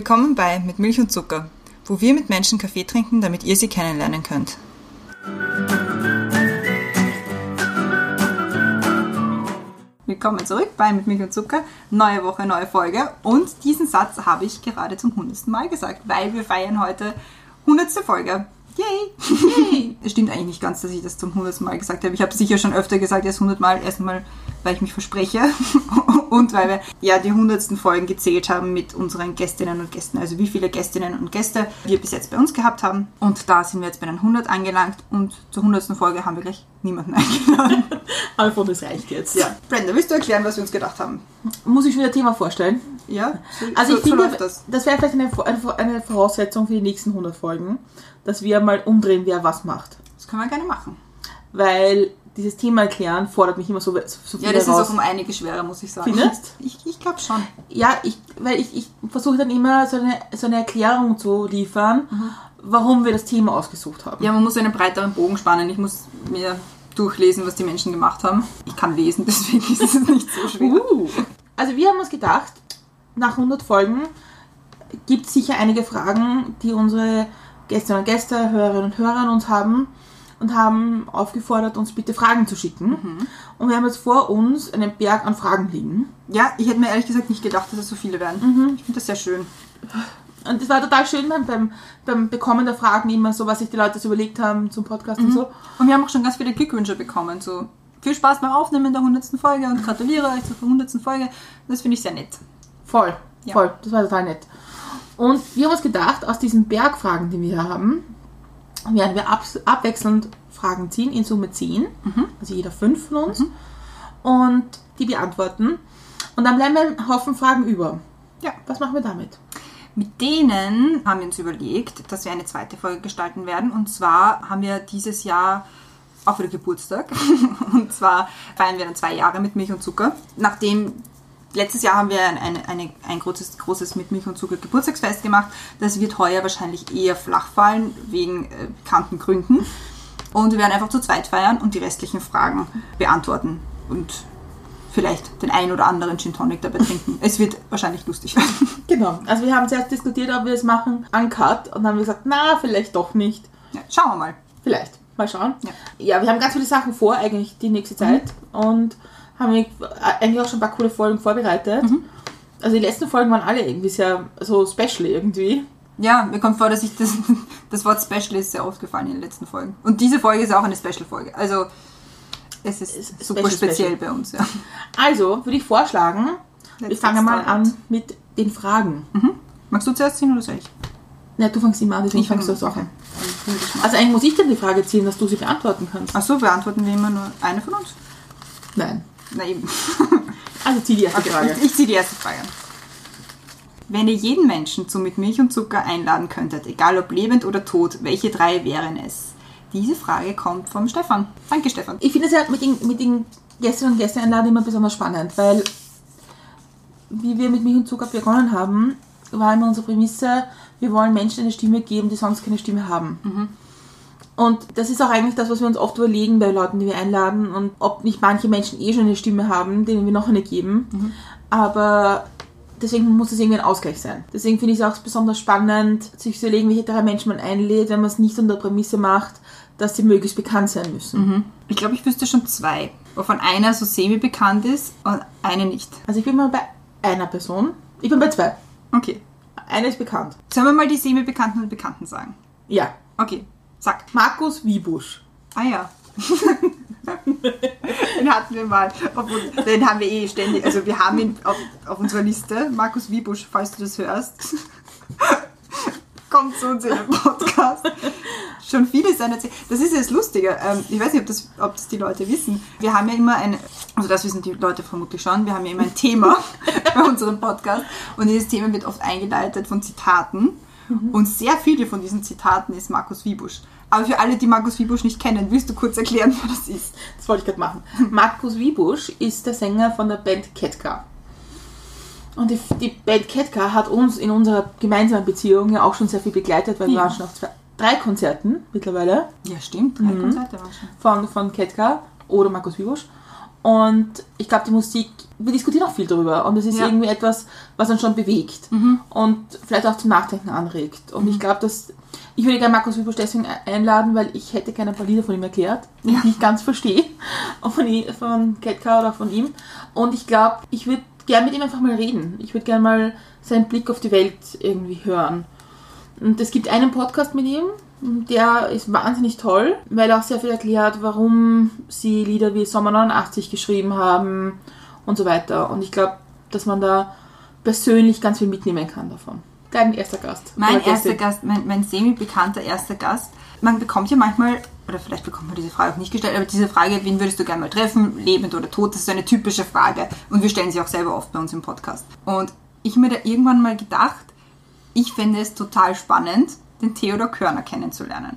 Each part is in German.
Willkommen bei Mit Milch und Zucker, wo wir mit Menschen Kaffee trinken, damit ihr sie kennenlernen könnt. Willkommen zurück bei Mit Milch und Zucker. Neue Woche, neue Folge. Und diesen Satz habe ich gerade zum hundertsten Mal gesagt, weil wir feiern heute hundertste Folge. Yay! Yay! Es stimmt eigentlich nicht ganz, dass ich das zum hundertsten Mal gesagt habe. Ich habe sicher schon öfter gesagt, erst hundertmal. Erstmal, weil ich mich verspreche und weil wir ja die hundertsten Folgen gezählt haben mit unseren Gästinnen und Gästen. Also wie viele Gästinnen und Gäste wir bis jetzt bei uns gehabt haben. Und da sind wir jetzt bei den 100 angelangt und zur hundertsten Folge haben wir gleich niemanden eingeladen. Aber das reicht jetzt. Ja. Brenda, willst du erklären, was wir uns gedacht haben? Muss ich schon wieder Thema vorstellen? Ja? So, Also so, ich finde, so das. das, wäre vielleicht eine, eine, eine Voraussetzung für die nächsten 100 Folgen, dass wir mal umdrehen, wer was macht. Das können wir gerne machen. Weil dieses Thema erklären fordert mich immer so, so viel Ja, das raus. ist auch um einige schwerer, muss ich sagen. Findest? Ich, ich glaube schon. Ja, ich, weil ich, ich versuche dann immer so eine, so eine Erklärung zu liefern, warum wir das Thema ausgesucht haben. Ja, man muss einen breiteren Bogen spannen. Ich muss mir durchlesen, was die Menschen gemacht haben. Ich kann lesen, deswegen ist es nicht so schwer. Uh. Also wir haben uns gedacht, nach 100 Folgen gibt es sicher einige Fragen, die unsere Gästinnen und Gäste, Hörerinnen und Hörer an uns haben und haben aufgefordert, uns bitte Fragen zu schicken. Und wir haben jetzt vor uns einen Berg an Fragen liegen. Ja, ich hätte mir ehrlich gesagt nicht gedacht, dass es so viele werden. Ich finde das sehr schön. Und es war total schön beim, beim, beim Bekommen der Fragen immer so, was sich die Leute so überlegt haben zum Podcast und so. Und wir haben auch schon ganz viele Glückwünsche bekommen. So viel Spaß beim Aufnehmen der 100. Folge und gratuliere euch zur 100. Folge. Das finde ich sehr nett. Voll, Ja. voll. Das war total nett. Und wir haben uns gedacht, aus diesen Bergfragen, die wir hier haben, werden wir ab, abwechselnd Fragen ziehen, in Summe 10, also jeder fünf von uns, und die beantworten. Und dann bleiben ein Haufen Fragen über. Ja. Was machen wir damit? Mit denen haben wir uns überlegt, dass wir eine zweite Folge gestalten werden. Und zwar haben wir dieses Jahr auch wieder Geburtstag. Und zwar feiern wir dann zwei Jahre mit Milch und Zucker. Nachdem letztes Jahr haben wir ein, ein, eine, ein großes, großes mit Milch und Zucker Geburtstagsfest gemacht. Das wird heuer wahrscheinlich eher flach fallen, wegen äh, bekannten Gründen. Und wir werden einfach zu zweit feiern und die restlichen Fragen beantworten. Und vielleicht den ein oder anderen Gin Tonic dabei trinken. Es wird wahrscheinlich lustig werden. Genau. Also wir haben zuerst diskutiert, ob wir es machen, uncut, und dann haben wir gesagt, na, vielleicht doch nicht. Ja, schauen wir mal. Vielleicht. Mal schauen. Ja. Ja, wir haben ganz viele Sachen vor, eigentlich die nächste Zeit. Und haben wir eigentlich auch schon ein paar coole Folgen vorbereitet. Also die letzten Folgen waren alle irgendwie sehr so special irgendwie. Ja, mir kommt vor, dass ich das, das Wort Special ist sehr oft gefallen in den letzten Folgen. Und diese Folge ist auch eine Special-Folge. Also es ist Ist super special, speziell special. bei uns. Ja. Also würde ich vorschlagen, wir Let's fangen get mal an mit den Fragen. Magst du zuerst ziehen oder soll ich? Na, du fängst immer an, deswegen Ich fang fängst du das auch an. Also eigentlich muss ich dann die Frage ziehen, dass du sie beantworten kannst. Ach so, beantworten wir immer nur eine von uns? Nein. Na eben. Also zieh die erste Okay, Frage. ich, ich ziehe die erste Frage. Wenn ihr jeden Menschen zu mit Milch und Zucker einladen könntet, egal ob lebend oder tot, welche drei wären es? Diese Frage kommt vom Stefan. Danke, Stefan. Ich finde es ja mit den, mit den Gästinnen und Gästen einladen immer besonders spannend, weil wie wir mit Milch und Zucker begonnen haben, war immer unsere Prämisse, wir wollen Menschen eine Stimme geben, die sonst keine Stimme haben. Und das ist auch eigentlich das, was wir uns oft überlegen bei Leuten, die wir einladen und ob nicht manche Menschen eh schon eine Stimme haben, denen wir noch eine geben. Aber deswegen muss es irgendwie ein Ausgleich sein. Deswegen finde ich es auch besonders spannend, sich zu überlegen, welche drei Menschen man einlädt, wenn man es nicht unter der Prämisse macht, dass sie möglichst bekannt sein müssen. Ich glaube, ich wüsste schon zwei, wovon einer so semi-bekannt ist und eine nicht. Also ich bin mal bei einer Person. Ich bin bei zwei. Okay. Eine ist bekannt. Sollen wir mal die semi-bekannten und Bekannten sagen? Ja. Okay, sag. Markus Wiebusch. Ah ja. den hatten wir mal. Obwohl, den haben wir eh ständig. Also wir haben ihn auf, auf unserer Liste. Markus Wiebusch, falls du das hörst. Kommt zu uns in den Podcast. Schon viele seiner. Das ist ja das Lustige. Ähm, ich weiß nicht, ob das, ob das die Leute wissen. Wir haben ja immer ein, also das wissen die Leute vermutlich schon, wir haben ja immer ein Thema bei unserem Podcast. Und dieses Thema wird oft eingeleitet von Zitaten. Und sehr viele von diesen Zitaten ist Markus Wiebusch. Aber für alle, die Markus Wiebusch nicht kennen, willst du kurz erklären, wer das ist? Das wollte ich gerade machen. Markus Wiebusch ist der Sänger von der Band Ketka. Und die, die Band Ketka hat uns in unserer gemeinsamen Beziehung ja auch schon sehr viel begleitet, weil wir Ja. waren schon auf zwei, drei Konzerten mittlerweile Ja, stimmt. Drei Konzerte waren schon. von, von Ketka oder Markus Wiebusch. Und ich glaube, die Musik, wir diskutieren auch viel darüber. Und es ist Ja. irgendwie etwas, was uns schon bewegt. Und vielleicht auch zum Nachdenken anregt. Und ich glaube, dass ich würde gerne Markus Wiebusch deswegen einladen, weil ich hätte gerne ein paar Lieder von ihm erklärt, die ich nicht ganz verstehe. Auch von, von Ketka oder von ihm. Und ich glaube, ich würde gerne mit ihm einfach mal reden. Ich würde gerne mal seinen Blick auf die Welt irgendwie hören. Und es gibt einen Podcast mit ihm, der ist wahnsinnig toll, weil er auch sehr viel erklärt, warum sie Lieder wie Sommer 89 geschrieben haben und so weiter. Und ich glaube, dass man da persönlich ganz viel mitnehmen kann davon. Dein erster Gast. Mein erster. Gast, mein, mein semi-bekannter erster Gast. Man bekommt ja manchmal, oder vielleicht bekommt man diese Frage auch nicht gestellt, aber diese Frage, wen würdest du gerne mal treffen, lebend oder tot, das ist so eine typische Frage. Und wir stellen sie auch selber oft bei uns im Podcast. Und ich mir da irgendwann mal gedacht, ich fände es total spannend, den Theodor Körner kennenzulernen.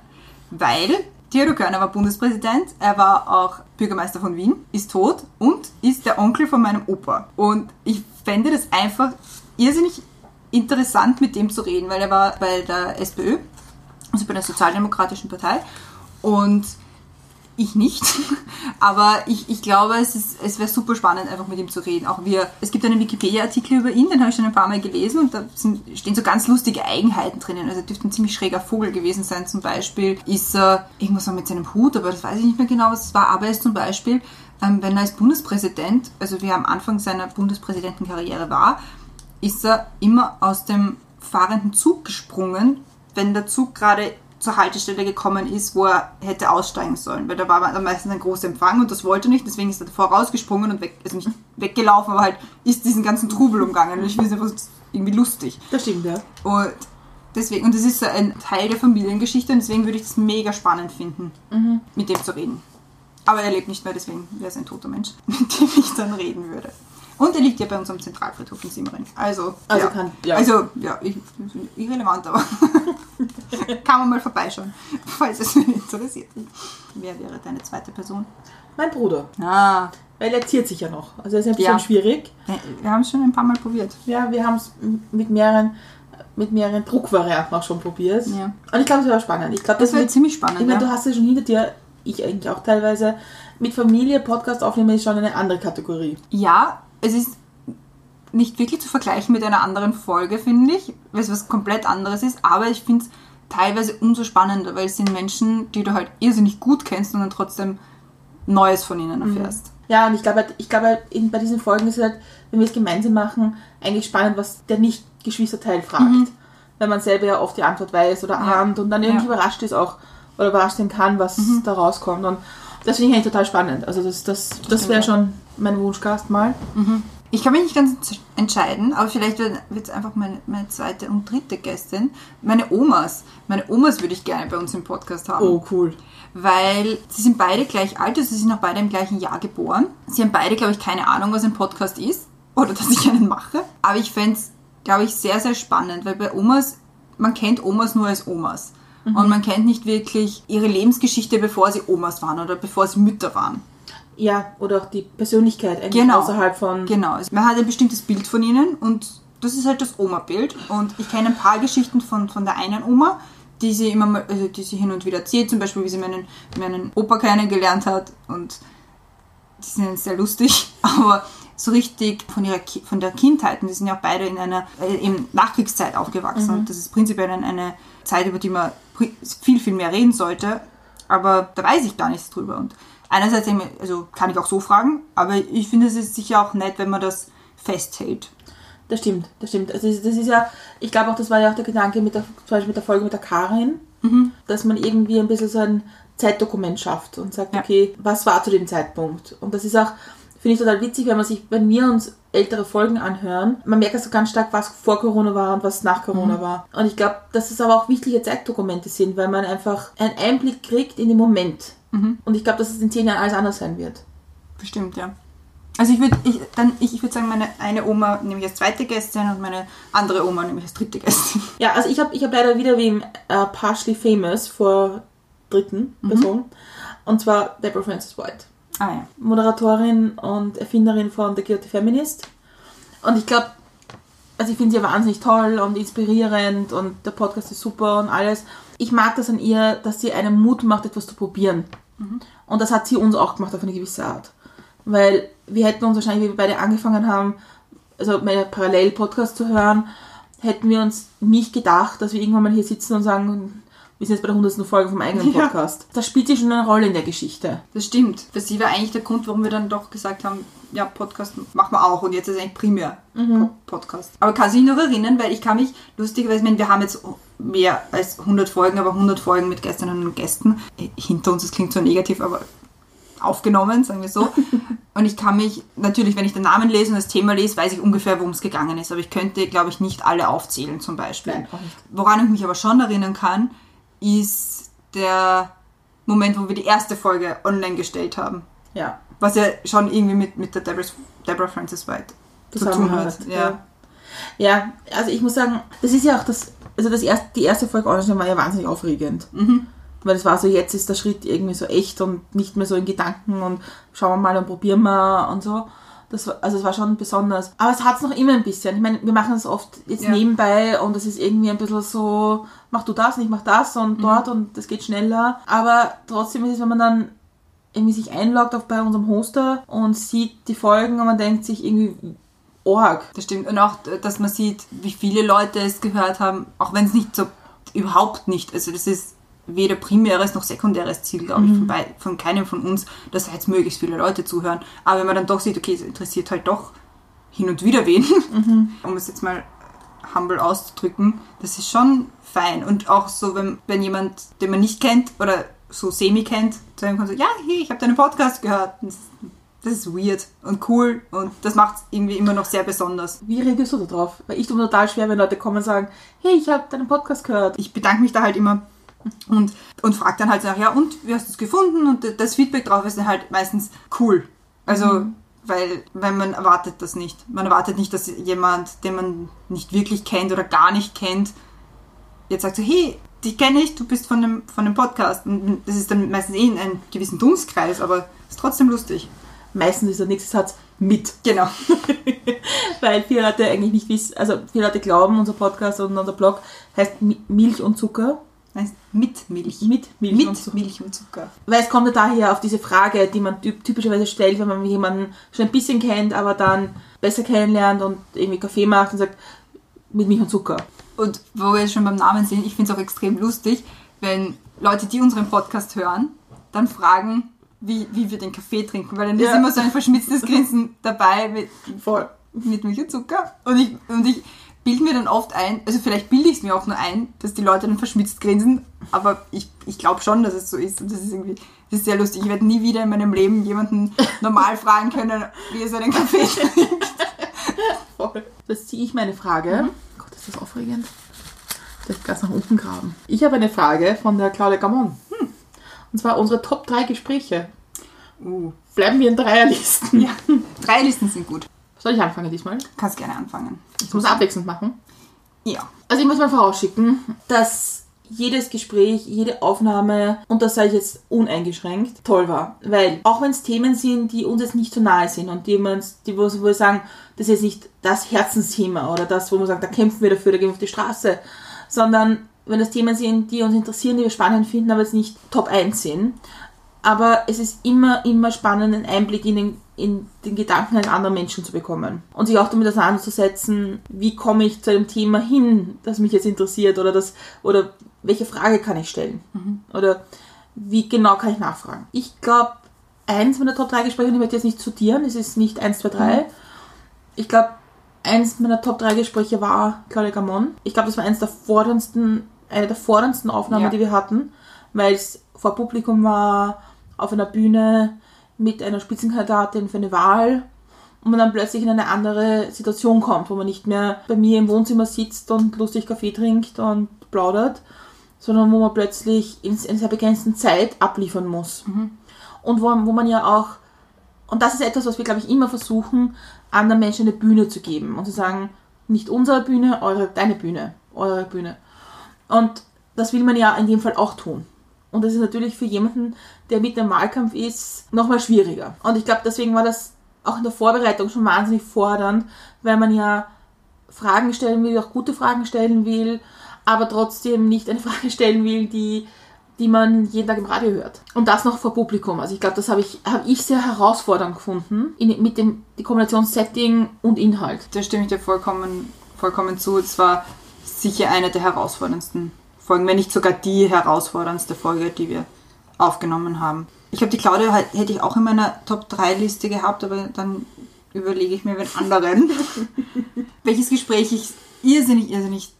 Weil Theodor Körner war Bundespräsident, er war auch Bürgermeister von Wien, ist tot und ist der Onkel von meinem Opa. Und ich fände das einfach irrsinnig interessant, mit dem zu reden, weil er war bei der SPÖ, also bei der Sozialdemokratischen Partei. Und ich nicht. Aber ich, ich glaube, es, es wäre super spannend, einfach mit ihm zu reden. Auch wir, es gibt einen Wikipedia-Artikel über ihn, den habe ich schon ein paar Mal gelesen und da sind, stehen so ganz lustige Eigenheiten drinnen. Also er dürfte ein ziemlich schräger Vogel gewesen sein. Zum Beispiel ist er irgendwas mit seinem Hut, aber das weiß ich nicht mehr genau, was es war. Aber er ist zum Beispiel, ähm, wenn er als Bundespräsident, also wie er am Anfang seiner Bundespräsidentenkarriere war, ist er immer aus dem fahrenden Zug gesprungen, wenn der Zug gerade zur Haltestelle gekommen ist, wo er hätte aussteigen sollen. Weil da war dann meistens ein großer Empfang und das wollte er nicht, deswegen ist er davor rausgesprungen und weg, also nicht weggelaufen, aber halt ist diesen ganzen Trubel umgangen. Und ich finde es irgendwie lustig. Das stimmt, ja. Und deswegen, und das ist so ein Teil der Familiengeschichte und deswegen würde ich das mega spannend finden, mit dem zu reden. Aber er lebt nicht mehr, deswegen wäre es ein toter Mensch, mit dem ich dann reden würde. Und er liegt ja bei uns am Zentralfriedhof in Simmering. Also, Also ja. kann- ja. Also, ja, ich, irrelevant, aber kann man mal vorbeischauen, falls es mich interessiert. Wer wäre deine zweite Person? Mein Bruder. Ah, Weil er ziert sich ja noch. Also er ist ein bisschen Ja. schwierig. wir haben es schon ein paar Mal probiert. Ja, wir haben es mit mehreren, mit mehreren Druckvarianten auch schon probiert. Ja. Und ich glaube, das wäre spannend. Ich glaube, Das das wäre wird ziemlich spannend. Ich meine, ja. du hast ja schon hinter dir, ich eigentlich auch teilweise, mit Familie Podcast aufnehmen ist schon eine andere Kategorie. Ja, es ist nicht wirklich zu vergleichen mit einer anderen Folge, finde ich, weil es was komplett anderes ist, aber ich finde es teilweise umso spannender, weil es sind Menschen, die du halt irrsinnig gut kennst und dann trotzdem Neues von ihnen erfährst. Ja, und ich glaube, halt, ich glaube halt, in, bei diesen Folgen ist es halt, wenn wir es gemeinsam machen, eigentlich spannend, was der Nicht-Geschwisterteil fragt. Weil man selber ja oft die Antwort weiß oder Ja. ahnt und dann irgendwie Ja. überrascht ist auch, oder überrascht sein kann, was da rauskommt. Und das finde ich eigentlich total spannend. Also das, das, das wäre schon mein Wunschgast mal. Ich kann mich nicht ganz entscheiden, aber vielleicht wird es einfach meine, meine zweite und dritte Gästin. Meine Omas. Meine Omas würde ich gerne bei uns im Podcast haben. Oh, cool. weil sie sind beide gleich alt, also sie sind auch beide im gleichen Jahr geboren. Sie haben beide, glaube ich, keine Ahnung, was ein Podcast ist oder dass ich einen mache. Aber ich fände es, glaube ich, sehr, sehr spannend, weil bei Omas, man kennt Omas nur als Omas. Und man kennt nicht wirklich ihre Lebensgeschichte, bevor sie Omas waren oder bevor sie Mütter waren. Ja, oder auch die Persönlichkeit eigentlich Genau. außerhalb von... Genau, also man hat ein bestimmtes Bild von ihnen und das ist halt das Oma-Bild. Und ich kenne ein paar Geschichten von, von der einen Oma, die sie immer mal, also die sie hin und wieder erzählt, zum Beispiel, wie sie meinen, meinen Opa kennengelernt hat. Und die sind sehr lustig, aber so richtig von, ihrer, von der Kindheit, und die sind ja auch beide in einer äh, in Nachkriegszeit aufgewachsen. Und das ist prinzipiell eine, eine Zeit, über die man viel, viel mehr reden sollte, aber da weiß ich gar nichts drüber. Und einerseits also kann ich auch so fragen, aber ich finde es ist sicher auch nett, wenn man das festhält. Das stimmt, das stimmt. Also das ist ja, ich glaube auch, das war ja auch der Gedanke mit der, zum Beispiel mit der Folge mit der Karin, dass man irgendwie ein bisschen so ein Zeitdokument schafft und sagt, Ja. okay, was war zu dem Zeitpunkt? Und das ist auch, finde ich total witzig, wenn man sich, wenn wir uns ältere Folgen anhören, man merkt also ganz stark, was vor Corona war und was nach Corona war. Und ich glaube, dass es aber auch wichtige Zeitdokumente sind, weil man einfach einen Einblick kriegt in den Moment. Und ich glaube, dass es in zehn Jahren alles anders sein wird. Bestimmt, ja. Also ich würde ich, dann ich, ich würde sagen, meine eine Oma nehme ich als zweite Gästin und meine andere Oma nehme ich als dritte Gästin. Ja, also ich habe ich hab leider wieder wem äh, Partially Famous vor dritten Person. Und zwar Deborah Francis White. Ah ja. Moderatorin und Erfinderin von The Guilty Feminist. Und ich glaube, also ich finde sie wahnsinnig toll und inspirierend und der Podcast ist super und alles. Ich mag das an ihr, dass sie einen Mut macht, etwas zu probieren. Und das hat sie uns auch gemacht auf eine gewisse Art. Weil wir hätten uns wahrscheinlich, wie wir beide angefangen haben, also meine Parallel-Podcast zu hören, hätten wir uns nicht gedacht, dass wir irgendwann mal hier sitzen und sagen, wir sind jetzt bei der 100. Folge vom eigenen Ja. Podcast. Das spielt ja schon eine Rolle in der Geschichte. Das stimmt. Für sie war eigentlich der Grund, warum wir dann doch gesagt haben, ja, Podcast machen wir auch und jetzt ist eigentlich primär Po- Podcast. Aber kann sich noch erinnern, weil ich kann mich lustigerweise, ich meine, wir haben jetzt mehr als 100 Folgen, aber 100 Folgen mit Gästinnen und Gästen äh, hinter uns, das klingt so negativ, aber aufgenommen, sagen wir so. Und ich kann mich, natürlich, wenn ich den Namen lese und das Thema lese, weiß ich ungefähr, worum es gegangen ist. Aber ich könnte, glaube ich, nicht alle aufzählen zum Beispiel. Nein. Woran ich mich aber schon erinnern kann, ist der Moment, wo wir die erste Folge online gestellt haben. Ja. Was ja schon irgendwie mit, mit der Deborah, Deborah Francis White zu tun hat. Zusammenhört, Ja. Ja, also ich muss sagen, das ist ja auch das, also das erste, die erste Folge online war ja wahnsinnig aufregend. Mhm. Weil es war so, jetzt ist der Schritt irgendwie so echt und nicht mehr so in Gedanken und schauen wir mal und probieren wir und so. Das war, also es war schon besonders. Aber es hat es noch immer ein bisschen. Ich meine, wir machen es oft jetzt Ja. nebenbei und es ist irgendwie ein bisschen so, mach du das, ich mach das Mhm. und dort und das geht schneller. Aber trotzdem ist es, wenn man dann irgendwie sich einloggt auf bei unserem Hoster und sieht die Folgen und man denkt sich irgendwie, org. Das stimmt. Und auch, dass man sieht, wie viele Leute es gehört haben, auch wenn es nicht so, überhaupt nicht, also das ist weder primäres noch sekundäres Ziel, glaube ich, von, bei, von keinem von uns, dass da jetzt möglichst viele Leute zuhören. Aber wenn man dann doch sieht, okay, es interessiert halt doch hin und wieder wen, um es jetzt mal humble auszudrücken, das ist schon fein. Und auch so, wenn, wenn jemand, den man nicht kennt oder so semi kennt, zu einem kommt so, ja, hey, ich habe deinen Podcast gehört. Das, das ist weird und cool und das macht es irgendwie immer noch sehr besonders. Wie reagierst du da drauf? Weil ich tue mir total schwer, wenn Leute kommen und sagen, hey, ich habe deinen Podcast gehört. ich bedanke mich da halt immer und, und frage dann halt nach, ja, und wie hast du es gefunden? Und das Feedback drauf ist dann halt meistens cool. Also, weil, weil man erwartet das nicht. Man erwartet nicht, dass jemand, den man nicht wirklich kennt oder gar nicht kennt, jetzt sagt so, hey, dich kenne ich, du bist von dem, von dem Podcast. Und das ist dann meistens eh in einem gewissen Dunstkreis, aber ist trotzdem lustig. Meistens ist der nächste Satz mit. Genau. Weil viele Leute eigentlich nicht wissen, also viele Leute glauben, unser Podcast und unser Blog heißt Mi- Milch und Zucker. Heißt mit Milch. Mit Milch Mit und Zucker. Milch und Zucker. Weil es kommt ja daher auf diese Frage, die man typ- typischerweise stellt, wenn man jemanden schon ein bisschen kennt, aber dann besser kennenlernt und irgendwie Kaffee macht und sagt, mit Milch und Zucker. Und wo wir jetzt schon beim Namen sind, ich finde es auch extrem lustig, wenn Leute, die unseren Podcast hören, dann fragen, wie, wie wir den Kaffee trinken, weil dann ist Ja. immer so ein verschmitztes Grinsen dabei mit, Voll. mit Milch und Zucker. Und ich, und ich bilde mir dann oft ein, also vielleicht bilde ich es mir auch nur ein, dass die Leute dann verschmitzt grinsen, aber ich, ich glaube schon, dass es so ist und das ist irgendwie das ist sehr lustig. Ich werde nie wieder in meinem Leben jemanden normal fragen können, wie er seinen Kaffee trinkt. Voll. Jetzt ziehe ich meine Frage. Gott, ist das aufregend. Vielleicht ganz nach unten graben. Ich habe eine Frage von der Claudia Gamon. Und zwar unsere Top 3 Gespräche. Uh, Bleiben wir in Dreierlisten. ja, drei Listen sind gut. Soll ich anfangen diesmal? Kannst gerne anfangen. Ich muss abwechselnd machen. Ja. Also ich muss mal vorausschicken, dass jedes Gespräch, jede Aufnahme, und das sage ich jetzt uneingeschränkt, toll war. Weil auch wenn es Themen sind, die uns jetzt nicht so nahe sind und die, uns, die wo wo wir sagen, das ist jetzt nicht das Herzensthema oder das, wo man sagt, da kämpfen wir dafür, da gehen wir auf die Straße, sondern wenn das Themen sind, die uns interessieren, die wir spannend finden, aber jetzt nicht Top 1 sind. Aber es ist immer, immer spannend, einen Einblick in den, in den Gedanken eines anderen Menschen zu bekommen. Und sich auch damit auseinanderzusetzen, wie komme ich zu einem Thema hin, das mich jetzt interessiert oder das, oder welche Frage kann ich stellen? Oder wie genau kann ich nachfragen? Ich glaube, eins meiner Top 3 Gespräche, und ich werde jetzt nicht zitieren, es ist nicht 1, 2, 3. Ich glaube, eins meiner Top 3 Gespräche war Claudia Gamon. Ich glaube, das war eins der forderndsten, eine der forderndsten Aufnahmen, Ja. die wir hatten, weil es vor Publikum war, auf einer Bühne mit einer Spitzenkandidatin für eine Wahl und man dann plötzlich in eine andere Situation kommt, wo man nicht mehr bei mir im Wohnzimmer sitzt und lustig Kaffee trinkt und plaudert, sondern wo man plötzlich in in einer begrenzten Zeit abliefern muss. Und wo, wo man ja auch, und das ist etwas, was wir, glaube ich, immer versuchen, anderen Menschen eine Bühne zu geben und zu sagen, nicht unsere Bühne, eure, deine Bühne, eure Bühne. Und das will man ja in dem Fall auch tun. Und das ist natürlich für jemanden, der mit im Wahlkampf ist, nochmal schwieriger. Und ich glaube, deswegen war das auch in der Vorbereitung schon wahnsinnig fordernd, weil man ja Fragen stellen will, auch gute Fragen stellen will, aber trotzdem nicht eine Frage stellen will, die die man jeden Tag im Radio hört. Und das noch vor Publikum. Also ich glaube, das habe ich, hab ich sehr herausfordernd gefunden, in, mit dem die Kombination Setting und Inhalt. Da stimme ich dir vollkommen, vollkommen zu. Es war sicher eine der herausforderndsten Folgen, wenn nicht sogar die herausforderndste Folge, die wir aufgenommen haben. Ich glaube, die Claudia halt- hätte ich auch in meiner Top-3-Liste gehabt, aber dann überlege ich mir wen anderen. Welches Gespräch ich irrsinnig, irrsinnig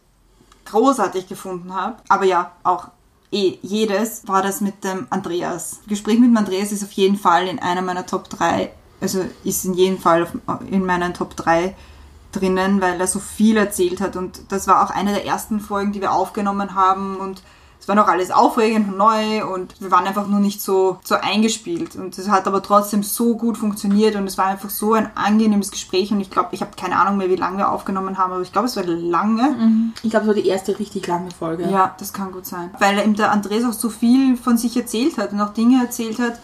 großartig gefunden habe. Aber ja, auch eh jedes war das mit dem Andreas. Gespräch mit dem Andreas ist auf jeden Fall in einer meiner Top 3, also ist in jedem Fall in meinen Top 3 drinnen, weil er so viel erzählt hat. Und das war auch eine der ersten Folgen, die wir aufgenommen haben. Und es war noch alles aufregend und neu. Und wir waren einfach nur nicht so, so eingespielt. Und es hat aber trotzdem so gut funktioniert. Und es war einfach so ein angenehmes Gespräch. Und ich glaube, ich habe keine Ahnung mehr, wie lange wir aufgenommen haben, aber ich glaube, es war lange. Ich glaube, das war die erste richtig lange Folge. Ja, das kann gut sein. Weil eben der Andres auch so viel von sich erzählt hat und auch Dinge erzählt hat,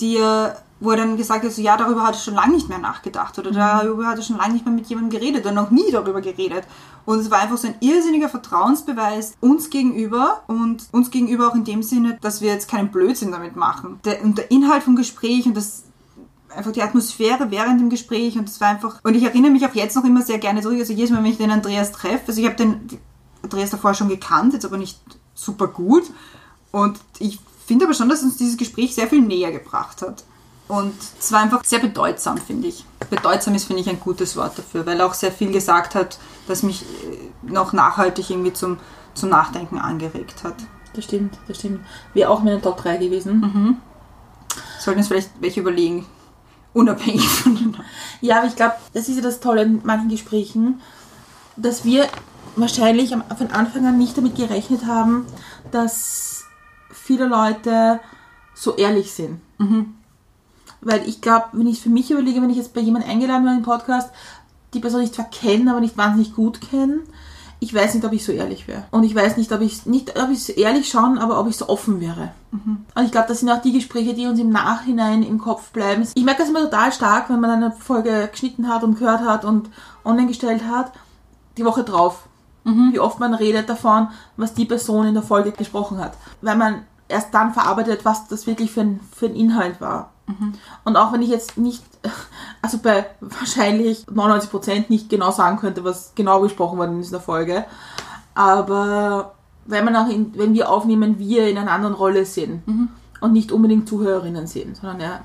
die er, wo er dann gesagt hat, so, ja, darüber hat er schon lange nicht mehr nachgedacht oder darüber hat er schon lange nicht mehr mit jemandem geredet oder noch nie darüber geredet. Und es war einfach so ein irrsinniger Vertrauensbeweis uns gegenüber und uns gegenüber auch in dem Sinne, dass wir jetzt keinen Blödsinn damit machen. Der, und der Inhalt vom Gespräch und das einfach die Atmosphäre während dem Gespräch und es war einfach und ich erinnere mich auch jetzt noch immer sehr gerne zurück, also jedes Mal, wenn ich den Andreas treffe, also ich habe den Andreas davor schon gekannt, jetzt aber nicht super gut und ich finde aber schon, dass uns dieses Gespräch sehr viel näher gebracht hat und es war einfach sehr bedeutsam, finde ich. Bedeutsam ist, finde ich, ein gutes Wort dafür, weil er auch sehr viel gesagt hat, das mich äh, noch nachhaltig irgendwie zum, zum Nachdenken angeregt hat. Das stimmt, das stimmt. Wäre auch meine Top 3 gewesen. Sollten uns vielleicht welche überlegen, unabhängig voneinander. Ja, aber ich glaube, das ist ja das Tolle in manchen Gesprächen, dass wir wahrscheinlich von Anfang an nicht damit gerechnet haben, dass viele Leute so ehrlich sind. Weil ich glaube, wenn ich es für mich überlege, wenn ich jetzt bei jemandem eingeladen werde im Podcast, die Person ich zwar kenne, aber nicht wahnsinnig gut kenne, ich weiß nicht, ob ich so ehrlich wäre. Und ich weiß nicht, ob ich nicht, ob ich so ehrlich schon, aber ob ich so offen wäre. Und ich glaube, das sind auch die Gespräche, die uns im Nachhinein im Kopf bleiben. Ich merke das immer total stark, wenn man eine Folge geschnitten hat und gehört hat und online gestellt hat, die Woche drauf. Wie oft man redet davon, was die Person in der Folge gesprochen hat. Weil man erst dann verarbeitet, was das wirklich für ein, für ein Inhalt war. Und auch wenn ich jetzt nicht, also bei wahrscheinlich 99% nicht genau sagen könnte, was genau gesprochen worden ist in der Folge, aber wenn man auch in, wenn wir aufnehmen, wir in einer anderen Rolle sind und nicht unbedingt Zuhörerinnen sind, sondern ja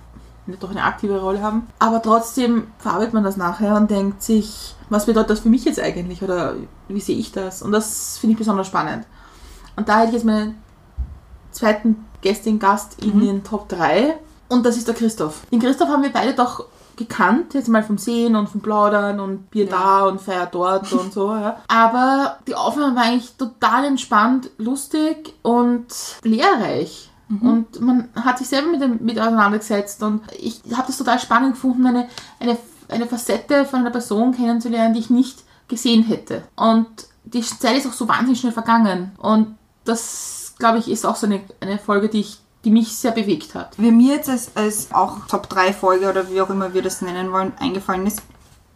doch eine aktive Rolle haben. Aber trotzdem verarbeitet man das nachher und denkt sich, was bedeutet das für mich jetzt eigentlich oder wie sehe ich das? Und das finde ich besonders spannend. Und da hätte ich jetzt meinen zweiten Gästin Gast in den Top 3 und das ist der Christoph. Den Christoph haben wir beide doch gekannt, jetzt mal vom Sehen und vom Plaudern und Bier da und Feier dort und so, ja. Aber die Aufnahme war eigentlich total entspannt, lustig und lehrreich. Und man hat sich selber mit, dem, mit auseinandergesetzt und ich habe das total spannend gefunden, eine, eine, eine Facette von einer Person kennenzulernen, die ich nicht gesehen hätte. Und die Zeit ist auch so wahnsinnig schnell vergangen. Und das, glaube ich, ist auch so eine, eine Folge, die, ich, die mich sehr bewegt hat. Wer mir jetzt als, als auch Top 3 Folge oder wie auch immer wir das nennen wollen, eingefallen ist,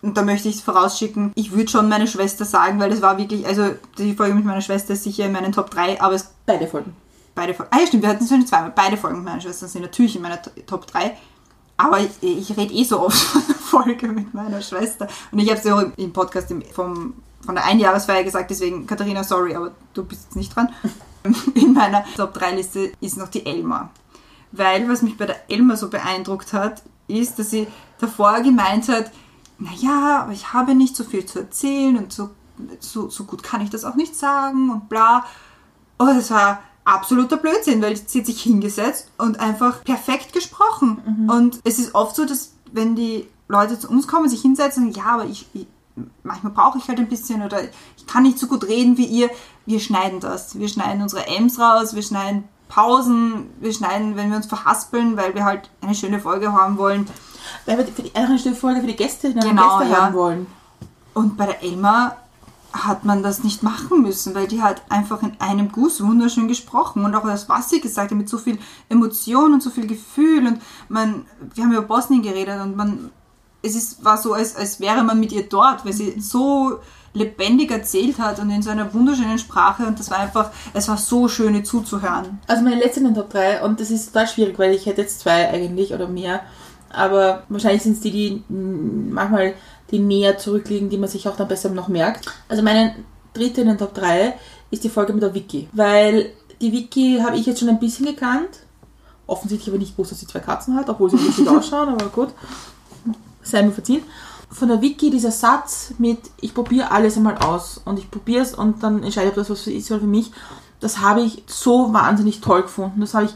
und da möchte ich es vorausschicken, ich würde schon meine Schwester sagen, weil das war wirklich, also die Folge mit meiner Schwester ist sicher in meinen Top 3, aber es Beide Folgen. beide Folgen. Ah ja, stimmt, wir hatten es schon zweimal. Beide Folgen mit meiner Schwester sind natürlich in meiner To- Top 3. Aber ich, ich rede eh so oft von der Folge mit meiner Schwester. Und ich habe es ja auch im- Podcast vom, von der Einjahresfeier gesagt, deswegen, Katharina, sorry, aber du bist jetzt nicht dran. In meiner Top 3 Liste ist noch die Elma. Weil was mich bei der Elma so beeindruckt hat, ist, dass sie davor gemeint hat, naja, aber ich habe nicht so viel zu erzählen und so, so, so gut kann ich das auch nicht sagen und bla. Oh, das war absoluter Blödsinn, weil sie hat sich hingesetzt und einfach perfekt gesprochen. Und es ist oft so, dass wenn die Leute zu uns kommen, sich hinsetzen, ja, aber ich, ich manchmal brauche ich halt ein bisschen oder ich kann nicht so gut reden wie ihr. Wir schneiden das. Wir schneiden unsere M's raus, wir schneiden Pausen, wir schneiden, wenn wir uns verhaspeln, weil wir halt eine schöne Folge haben wollen. Weil wir für die eine Stelle Folge für die Gäste, Genau, Gäste ja. haben wollen. Und bei der Elma hat man das nicht machen müssen, weil die hat einfach in einem Guss wunderschön gesprochen und auch das, was sie gesagt hat, mit so viel Emotion und so viel Gefühl und man, wir haben über Bosnien geredet und man, es ist, war so, als, als wäre man mit ihr dort, weil sie so lebendig erzählt hat und in so einer wunderschönen Sprache und das war einfach, es war so schön ihr zuzuhören. Also meine letzte in den Top 3 und das ist total schwierig, weil ich hätte jetzt zwei eigentlich oder mehr. Aber wahrscheinlich sind es die, die manchmal die näher zurückliegen, die man sich auch dann besser noch merkt. Also meine dritte in den Top 3 ist die Folge mit der Vicky. Weil die Vicky habe ich jetzt schon ein bisschen gekannt. Offensichtlich aber nicht gewusst, dass sie zwei Katzen hat, obwohl sie lustig ausschauen, aber gut. Sei mir verziehen. Von der Vicky dieser Satz mit ich probiere alles einmal aus und ich probiere es und dann entscheide ich, ob das was ist oder für mich. Das habe ich so wahnsinnig toll gefunden. Das habe ich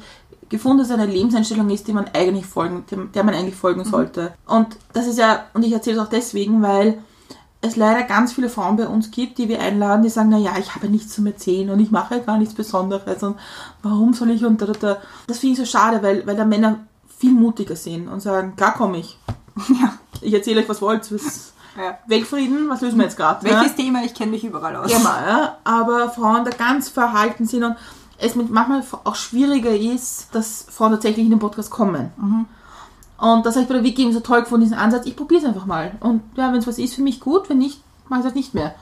gefunden, dass es eine Lebenseinstellung ist, die man eigentlich folgen, der man eigentlich folgen sollte. Und das ist ja, und ich erzähle es auch deswegen, weil es leider ganz viele Frauen bei uns gibt, die wir einladen, die sagen, na ja, ich habe nichts zum Erzählen und ich mache gar nichts Besonderes und warum soll ich und da, da, da. Das finde ich so schade, weil, weil da Männer viel mutiger sind und sagen, klar komme ich. Ja. Ich erzähle euch, was wollt. Was, ja. Weltfrieden, was lösen wir jetzt gerade? Welches Thema? Ich kenne mich überall aus. Genau, ja. aber Frauen da ganz verhalten sind und es manchmal auch schwieriger ist, dass Frauen tatsächlich in den Podcast kommen. Und das habe ich bei der Wiki eben so toll gefunden, diesen Ansatz. Ich probiere es einfach mal. Und ja, wenn es was ist, für mich gut, wenn nicht, mache ich es halt nicht mehr.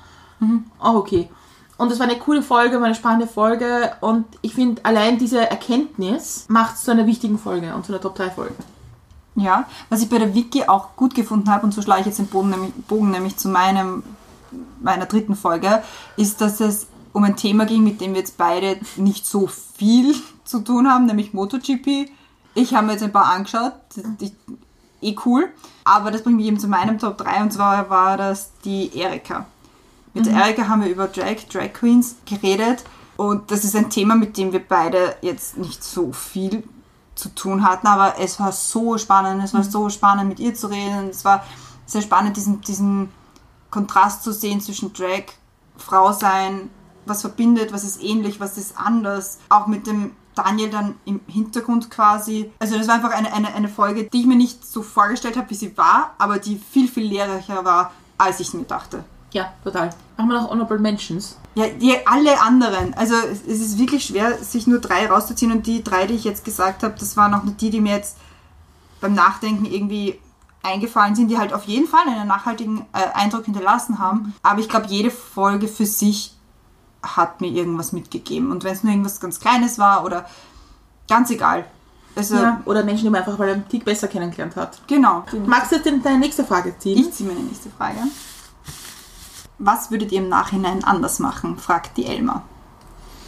Auch okay. Und das war eine coole Folge, war eine spannende Folge. Und ich finde, allein diese Erkenntnis macht es zu einer wichtigen Folge und zu einer Top-3-Folge. Ja, was ich bei der Wiki auch gut gefunden habe, und so schlage ich jetzt den Bogen nämlich, Bogen nämlich zu meinem, meiner dritten Folge, ist, dass es um ein Thema ging, mit dem wir jetzt beide nicht so viel zu tun haben, nämlich MotoGP. Ich habe mir jetzt ein paar angeschaut, die, eh cool, aber das bringt mich eben zu meinem Top 3 und zwar war das die Erika. Mit der Erika haben wir über Drag, Drag Queens geredet und das ist ein Thema, mit dem wir beide jetzt nicht so viel zu tun hatten, aber es war so spannend, es war so spannend mit ihr zu reden, es war sehr spannend, diesen, diesen Kontrast zu sehen zwischen Drag, Frau sein, was verbindet, was ist ähnlich, was ist anders, auch mit dem Daniel dann im Hintergrund quasi. Also das war einfach eine, eine, eine Folge, die ich mir nicht so vorgestellt habe, wie sie war, aber die viel, viel lehrreicher war, als ich mir dachte. Ja, total. Machen wir noch Honorable Mentions. Ja, die alle anderen. Also es ist wirklich schwer, sich nur drei rauszuziehen und die drei, die ich jetzt gesagt habe, das waren auch nur die, die mir jetzt beim Nachdenken irgendwie eingefallen sind, die halt auf jeden Fall einen nachhaltigen äh, Eindruck hinterlassen haben. Aber ich glaube, jede Folge für sich hat mir irgendwas mitgegeben. Und wenn es nur irgendwas ganz Kleines war oder ganz egal. Also, Ja. Oder Menschen, die man einfach mal einen Tick besser kennengelernt hat. genau. Magst du denn deine nächste Frage ziehen? Ich ziehe meine nächste Frage. Was würdet ihr im Nachhinein anders machen? fragt die Elmar.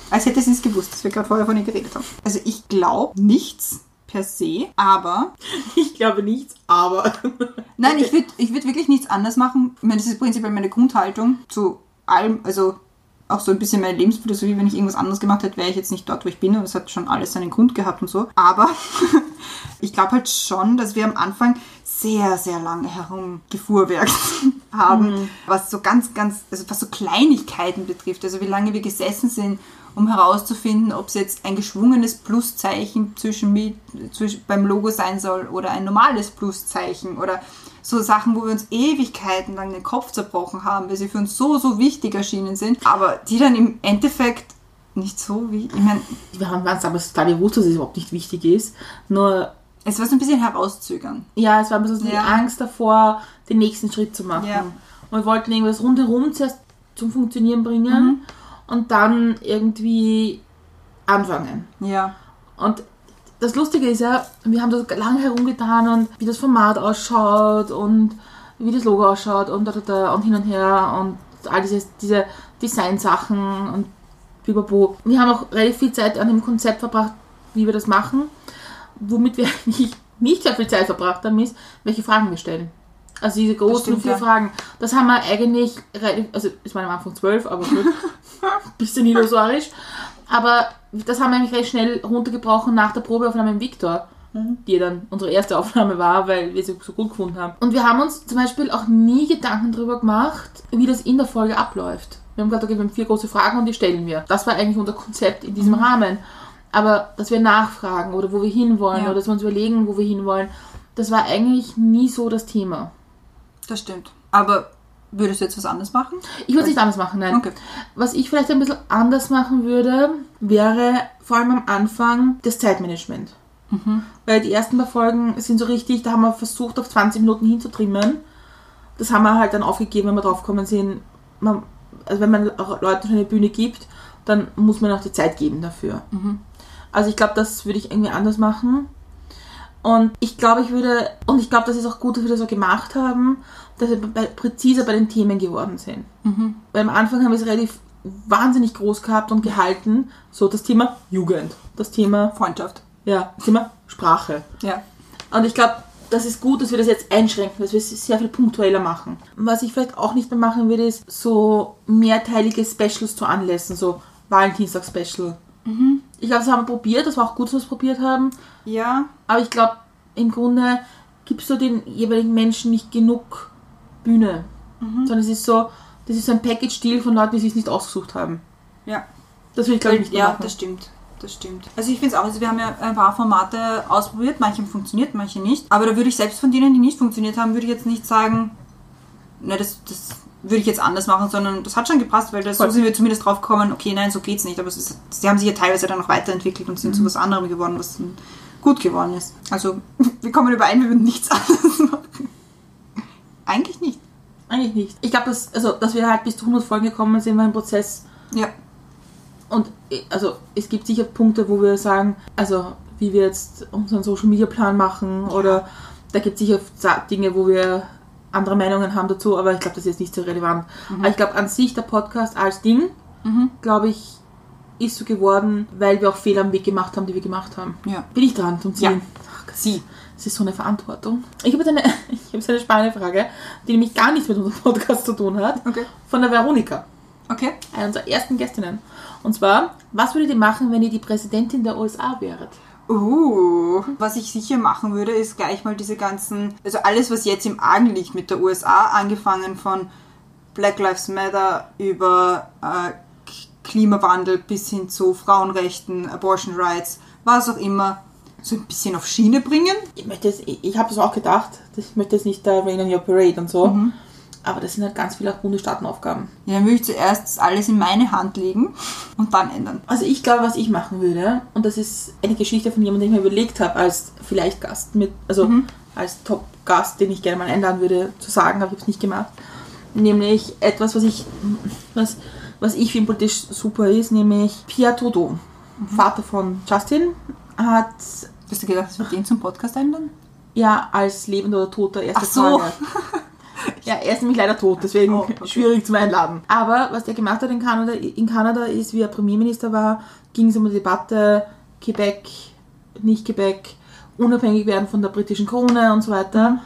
Als hätte sie es gewusst, dass wir gerade vorher von ihr geredet haben. Also ich glaube nichts per se, aber Ich glaube nichts, aber. nein, ich würde ich würd wirklich nichts anders machen. Ich meine, das ist prinzipiell meine Grundhaltung zu allem, also auch so ein bisschen meine Lebensphilosophie, wenn ich irgendwas anderes gemacht hätte, wäre ich jetzt nicht dort, wo ich bin und es hat schon alles seinen Grund gehabt und so. Aber ich glaube halt schon, dass wir am Anfang sehr, sehr lange herumgefuhrwerkt haben, was so ganz, ganz, also was so Kleinigkeiten betrifft. Also wie lange wir gesessen sind, um herauszufinden, ob es jetzt ein geschwungenes Pluszeichen zwischen, mit, zwischen beim Logo sein soll oder ein normales Pluszeichen oder so Sachen, wo wir uns Ewigkeiten lang den Kopf zerbrochen haben, weil sie für uns so, so wichtig erschienen sind, aber die dann im Endeffekt nicht so wie, ich meine, Wir haben uns damals total gewusst, dass es überhaupt nicht wichtig ist. Nur, es war so ein bisschen herauszögern. ja, es war ein bisschen so die Ja. Angst davor, den nächsten Schritt zu machen. Ja. Und wir wollten irgendwas rundherum zuerst zum Funktionieren bringen und dann irgendwie anfangen. Ja. Und das Lustige ist ja, wir haben da lange herumgetan und wie das Format ausschaut und wie das Logo ausschaut und da, da, da und hin und her und all diese, diese Design-Sachen und pipapo. Wir haben auch relativ viel Zeit an dem Konzept verbracht, wie wir das machen. Womit wir eigentlich nicht sehr viel Zeit verbracht haben, ist, welche Fragen wir stellen. Also diese großen stimmt, vier ja. Fragen. Das haben wir eigentlich also ich meine am Anfang zwölf, aber gut, bisschen illusorisch. Aber das haben wir eigentlich recht schnell runtergebrochen nach der Probeaufnahme im Victor, die dann unsere erste Aufnahme war, weil wir sie so gut gefunden haben. Und wir haben uns zum Beispiel auch nie Gedanken darüber gemacht, wie das in der Folge abläuft. Wir haben gesagt, okay, wir haben vier große Fragen und die stellen wir. Das war eigentlich unser Konzept in diesem Rahmen. Aber dass wir nachfragen oder wo wir hinwollen Ja. oder dass wir uns überlegen, wo wir hinwollen, das war eigentlich nie so das Thema. Das stimmt. Aber würdest du jetzt was anderes machen? Ich würde es nicht anders machen, nein. Okay. Was ich vielleicht ein bisschen anders machen würde, wäre vor allem am Anfang das Zeitmanagement. Weil die ersten paar Folgen sind so richtig, da haben wir versucht, auf 20 Minuten hinzutrimmen. Das haben wir halt dann aufgegeben, wenn wir drauf gekommen sind, man, also wenn man auch Leuten eine Bühne gibt, dann muss man auch die Zeit geben dafür. Also ich glaube, das würde ich irgendwie anders machen. Und ich glaube, ich würde, und ich glaube, das ist auch gut, dass wir das so gemacht haben, dass wir bei, präziser bei den Themen geworden sind. Weil am Anfang haben wir es relativ wahnsinnig groß gehabt und gehalten. So das Thema Jugend, das Thema, Freundschaft. ja, das Thema Sprache. Ja. Und ich glaube, das ist gut, dass wir das jetzt einschränken, dass wir es sehr viel punktueller machen. Was ich vielleicht auch nicht mehr machen würde, ist so mehrteilige Specials zu Anlässen, so Valentinstag-Special. Ich glaube, das haben wir probiert, das war auch gut, dass wir es probiert haben. Ja. Aber ich glaube, im Grunde gibst du den jeweiligen Menschen nicht genug Bühne. Sondern es ist so, das ist so ein Package-Deal von Leuten, die sich nicht ausgesucht haben. Ja. Das will ich, glaube ich, nicht Ja, machen. das stimmt. Das stimmt. Also ich finde es auch, also wir haben ja ein paar Formate ausprobiert, manche haben funktioniert, manche nicht. Aber da würde ich selbst von denen, die nicht funktioniert haben, würde ich jetzt nicht sagen, ne, das, das würde ich jetzt anders machen, sondern das hat schon gepasst, weil das, so sind wir zumindest drauf gekommen, okay, nein, so geht's nicht. Aber ist, sie haben sich ja teilweise dann noch weiterentwickelt und sind zu was anderem geworden, was dann gut geworden ist. Also wir kommen überein, wir würden nichts anderes machen. Eigentlich nicht. Eigentlich nicht. Ich glaube, dass, also, dass wir halt bis zu 100 Folgen gekommen sind, war ein Prozess, Ja. Und äh, also es gibt sicher Punkte, wo wir sagen, also wie wir jetzt unseren Social Media Plan machen oder da gibt es sicher Dinge, wo wir andere Meinungen haben dazu, aber ich glaube, das ist jetzt nicht so relevant. Aber ich glaube, an sich der Podcast als Ding, glaube ich, ist so geworden, weil wir auch Fehler am Weg gemacht haben, die wir gemacht haben. Ja. Bin ich dran zum Ziehen? Ja. Ach Sie. Es ist so eine Verantwortung. Ich habe jetzt eine, ich habe eine spannende Frage, die nämlich gar nichts mit unserem Podcast zu tun hat. Okay. Von der Veronika Okay. einer unserer ersten Gästinnen. Und zwar, was würdet ihr machen, wenn ihr die Präsidentin der USA wäret? Uh, was ich sicher machen würde, ist gleich mal diese ganzen, also alles, was jetzt im Argen liegt mit der USA, angefangen von Black Lives Matter über äh, Klimawandel bis hin zu Frauenrechten, Abortion Rights, was auch immer, so ein bisschen auf Schiene bringen. Ich möchte jetzt, ich, ich habe das auch gedacht, ich möchte jetzt nicht da Rain on Your Parade und so, aber das sind halt ganz viele auch Bundesstaatenaufgaben. Ja, dann würde ich zuerst alles in meine Hand legen und dann ändern. Also ich glaube, was ich machen würde, und das ist eine Geschichte von jemandem, den ich mir überlegt habe, als vielleicht Gast mit, also als Top-Gast, den ich gerne mal einladen würde, zu sagen, aber ich habe es nicht gemacht. Nämlich etwas, was ich, was, was ich finde politisch super ist, nämlich Pia Toto, Vater von Justin, hat Hast du gedacht, dass wir den zum Podcast einladen? ja als lebender oder toter erste Ach so. Frage. Ja, er ist nämlich leider tot, deswegen Oh, okay. schwierig zum Einladen. Aber was er gemacht hat in Kanada, in Kanada ist, wie er Premierminister war, ging es um die Debatte Quebec, nicht Quebec, unabhängig werden von der britischen Krone und so weiter.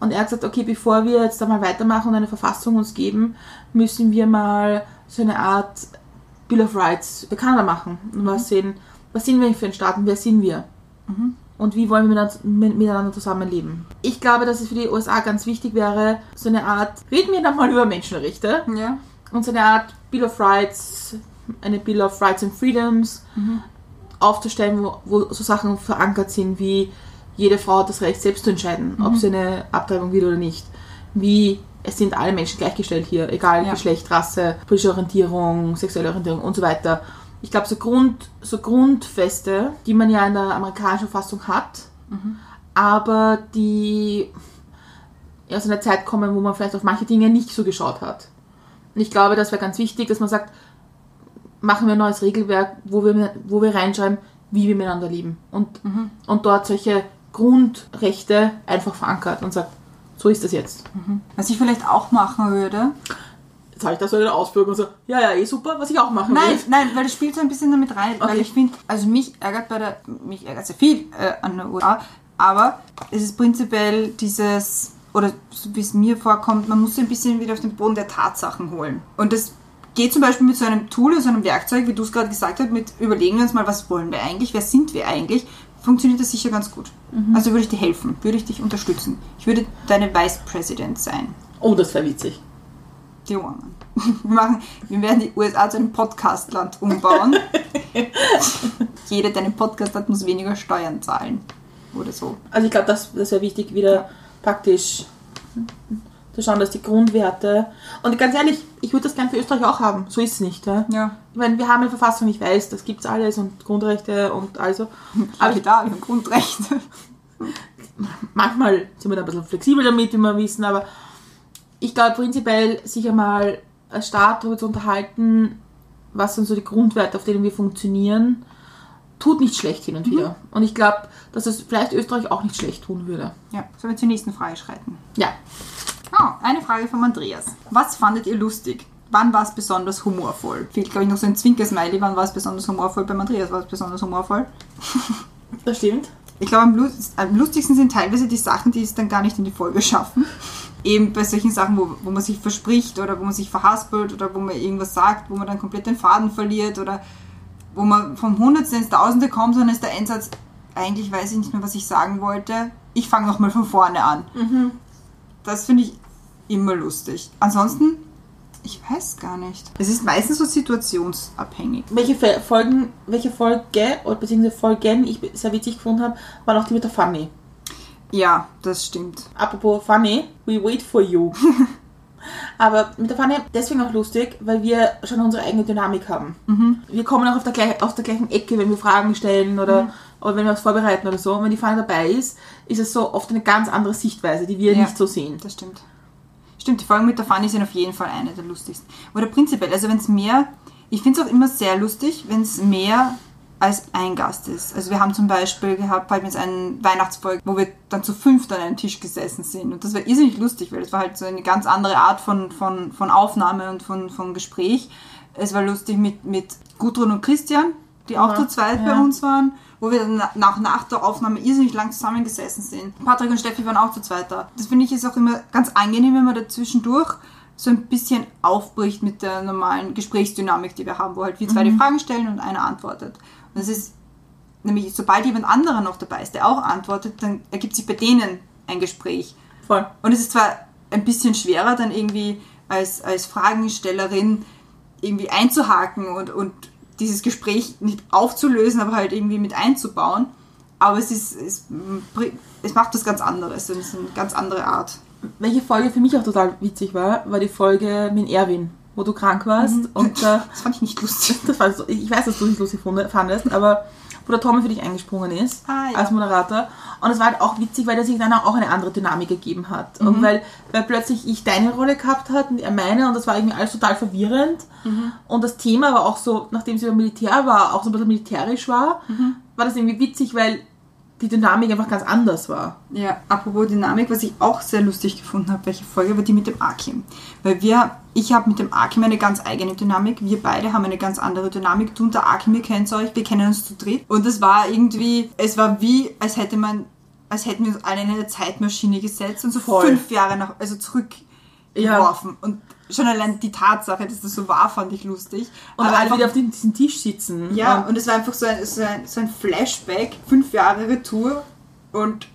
Und er hat gesagt, okay, bevor wir jetzt da mal weitermachen und eine Verfassung uns geben, müssen wir mal so eine Art Bill of Rights für Kanada machen. Und was, sehen, was sind wir für ein Staat und wer sind wir? Und wie wollen wir miteinander- mit- miteinander zusammenleben. Ich glaube, dass es für die USA ganz wichtig wäre, so eine Art, reden wir nochmal über Menschenrechte Ja. und so eine Art Bill of Rights, eine Bill of Rights and Freedoms aufzustellen, wo, wo so Sachen verankert sind wie jede Frau hat das Recht, selbst zu entscheiden, ob sie eine Abtreibung will oder nicht. Wie es sind alle Menschen gleichgestellt hier, egal Ja. Geschlecht, Rasse, politische Orientierung, sexuelle Orientierung und so weiter. Ich glaube, so, Grund, so Grundfeste, die man ja in der amerikanischen Verfassung hat, aber die aus einer Zeit kommen, wo man vielleicht auf manche Dinge nicht so geschaut hat. Und ich glaube, das wäre ganz wichtig, dass man sagt, machen wir ein neues Regelwerk, wo wir, wo wir reinschreiben, wie wir miteinander leben. Und, und dort solche Grundrechte einfach verankert und sagt, so ist das jetzt. Was ich vielleicht auch machen würde, Jetzt habe ich da so eine und so, ja, ja, eh super, was ich auch machen Nein, will. nein, weil das spielt so ein bisschen damit rein. Weil Okay. ich finde, also mich ärgert bei der, mich ärgert sehr viel äh, an der USA, aber es ist prinzipiell dieses, oder so wie es mir vorkommt, man muss so ein bisschen wieder auf den Boden der Tatsachen holen. Und das geht zum Beispiel mit so einem Tool, so einem Werkzeug, wie du es gerade gesagt hast, mit überlegen wir uns mal, was wollen wir eigentlich, wer sind wir eigentlich, funktioniert das sicher ganz gut. Also würde ich dir helfen, würde ich dich unterstützen. Ich würde deine Vice President sein. Oh, das wäre witzig. Die Woman. Wir, machen, wir werden die USA zu einem Podcastland umbauen. Jeder, der einen Podcast hat, muss weniger Steuern zahlen. Oder so. Also ich glaube, das, das wäre wichtig, wieder praktisch zu schauen, dass die Grundwerte. Und ganz ehrlich, ich würde das gern für Österreich auch haben. So ist es nicht. Ja? Ja. Ich meine, wir haben eine Verfassung, ich weiß, das gibt's alles und Grundrechte und also. Wir haben Grundrechte. manchmal sind wir da ein bisschen flexibel damit, wie wir wissen, aber ich glaube prinzipiell sicher mal Staat darüber zu unterhalten, was sind so die Grundwerte, auf denen wir funktionieren, tut nicht schlecht hin und wieder. Und ich glaube, dass es vielleicht Österreich auch nicht schlecht tun würde. Ja, sollen wir zur nächsten Frage schreiten? Ja. Oh, eine Frage von Andreas. Was fandet ihr lustig? Wann war es besonders humorvoll? Fehlt, glaube ich, noch so ein Zwinkersmiley. Wann war es besonders humorvoll? Beim Andreas war es besonders humorvoll. Das stimmt. Ich glaube, am lustigsten sind teilweise die Sachen, die es dann gar nicht in die Folge schaffen. Eben bei solchen Sachen, wo, wo man sich verspricht oder wo man sich verhaspelt oder wo man irgendwas sagt, wo man dann komplett den Faden verliert oder wo man vom Hundertsten ins Tausende kommt dann ist der Endsatz, eigentlich weiß ich nicht mehr, was ich sagen wollte. Ich fange nochmal von vorne an. Das finde ich immer lustig. Ansonsten, ich weiß gar nicht. Es ist meistens so situationsabhängig. Welche Folgen, welche Folge oder beziehungsweise Folgen ich sehr witzig gefunden habe, waren auch die mit der Funny. Ja, das stimmt. Apropos Funny, we wait for you. Aber mit der Funny deswegen auch lustig, weil wir schon unsere eigene Dynamik haben. Wir kommen auch auf der, gleich, auf der gleichen Ecke, wenn wir Fragen stellen oder, oder wenn wir was vorbereiten oder so. Und wenn die Funny dabei ist, ist es so oft eine ganz andere Sichtweise, die wir Ja. nicht so sehen. Das stimmt. Stimmt, die Folgen mit der Fanny sind auf jeden Fall eine der lustigsten. Oder prinzipiell, also wenn es mehr, ich finde es auch immer sehr lustig, wenn es mehr als ein Gast ist. Also wir haben zum Beispiel gehabt, bald mit eine Weihnachtsfolge, wo wir dann zu fünft an einem Tisch gesessen sind. Und das war irrsinnig lustig, weil es war halt so eine ganz andere Art von, von, von Aufnahme und von, von Gespräch. Es war lustig mit, mit Gudrun und Christian, die auch zu zweit bei ja. uns waren, wo wir dann na- nach, nach der Aufnahme irrsinnig lang zusammengesessen sind. Patrick und Steffi waren auch zu zweit da. Das finde ich ist auch immer ganz angenehm, wenn man dazwischendurch so ein bisschen aufbricht mit der normalen Gesprächsdynamik, die wir haben, wo halt wir zwei die Fragen stellen und einer antwortet. Und das ist nämlich, sobald jemand anderer noch dabei ist, der auch antwortet, dann ergibt sich bei denen ein Gespräch. Voll. Und es ist zwar ein bisschen schwerer, dann irgendwie als, als Fragenstellerin irgendwie einzuhaken und, und dieses Gespräch nicht aufzulösen, aber halt irgendwie mit einzubauen. Aber es ist, es, es macht was ganz anderes. Es ist eine ganz andere Art. Welche Folge für mich auch total witzig war, war die Folge mit Erwin, wo du krank warst. Und äh, Das fand ich nicht lustig. das war ich weiß, dass du es lustig fand- fandest, aber wo der Tommy für dich eingesprungen ist Ah, ja. als Moderator. Und es war halt auch witzig, weil er sich dann auch eine andere Dynamik gegeben hat. Mhm. Und weil, weil plötzlich ich deine Rolle gehabt hat und er meine und das war irgendwie alles total verwirrend. Mhm. Und das Thema war auch so, nachdem es über Militär war, auch so ein bisschen militärisch war, Mhm. war das irgendwie witzig, weil die Dynamik einfach ganz anders war. Ja, apropos Dynamik, was ich auch sehr lustig gefunden habe, welche Folge war die mit dem Akim. Weil wir, ich habe mit dem Akim eine ganz eigene Dynamik, wir beide haben eine ganz andere Dynamik. Du und der Akim, ihr kennt euch, wir kennen uns zu dritt. Und es war irgendwie, es war wie, als hätte man, als hätten wir uns alle in eine Zeitmaschine gesetzt und so Voll. fünf Jahre nach, also zurückgeworfen. Und schon allein die Tatsache, dass das so war, fand ich lustig. Und Aber alle einfach- wieder auf diesem Tisch sitzen. ja, Und und es war einfach so ein, so ein, so ein Flashback, fünf Jahre Retour und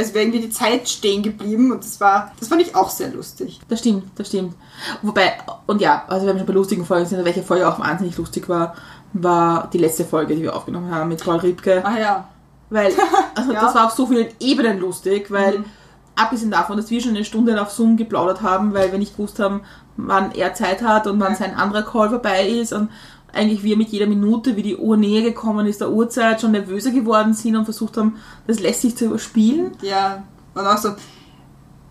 als wäre irgendwie die Zeit stehen geblieben und das war, das fand ich auch sehr lustig. Das stimmt, das stimmt. Wobei, und ja, also wir schon bei lustigen Folgen sind, welche Folge auch wahnsinnig lustig war, war die letzte Folge, die wir aufgenommen haben mit Paul Riebke. Ah ja. Weil, also Ja. das war auf so vielen Ebenen lustig, weil abgesehen davon, dass wir schon eine Stunde auf Zoom geplaudert haben, weil wir nicht gewusst haben, wann er Zeit hat und wann Ja. sein anderer Call vorbei ist und eigentlich wir mit jeder Minute, wie die Uhr näher gekommen ist, der Uhrzeit schon nervöser geworden sind und versucht haben, das lästig zu überspielen. Ja, und auch so,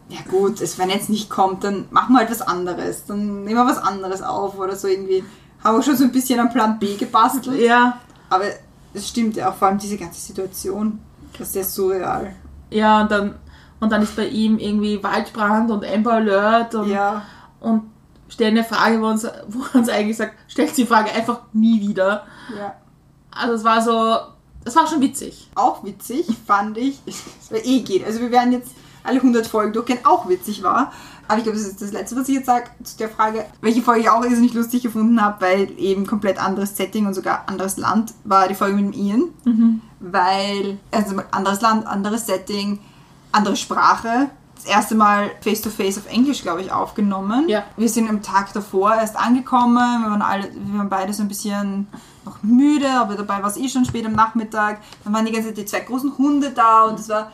ja gut, es, wenn jetzt nicht kommt, dann machen wir halt was anderes. Dann nehmen wir was anderes auf oder so irgendwie. Haben wir schon so ein bisschen am Plan B gebastelt. Ja, Aber es stimmt ja auch, vor allem diese ganze Situation. Das ist sehr surreal. ja, und dann, und dann ist bei ihm irgendwie Waldbrand und Amber Alert und Ja. und stellen eine Frage, wo uns, wo uns eigentlich sagt, stellt die Frage einfach nie wieder. Ja. Also es war so, es war schon witzig. auch witzig, fand ich. War eh geht. Also wir werden jetzt alle 100 Folgen durchgehen, auch witzig war. Aber ich glaube, das ist das Letzte, was ich jetzt sage zu der Frage, welche Folge ich auch irrsinnig lustig gefunden habe, weil eben komplett anderes Setting und sogar anderes Land, war die Folge mit dem Ian. Weil, also anderes Land, anderes Setting, andere Sprache. Das erste Mal face-to-face auf Englisch, glaube ich, aufgenommen. Ja. Wir sind am Tag davor erst angekommen. Wir waren, alle, wir waren beide so ein bisschen noch müde, aber dabei war es eh schon spät am Nachmittag. Dann waren die ganze Zeit die zwei großen Hunde da und es war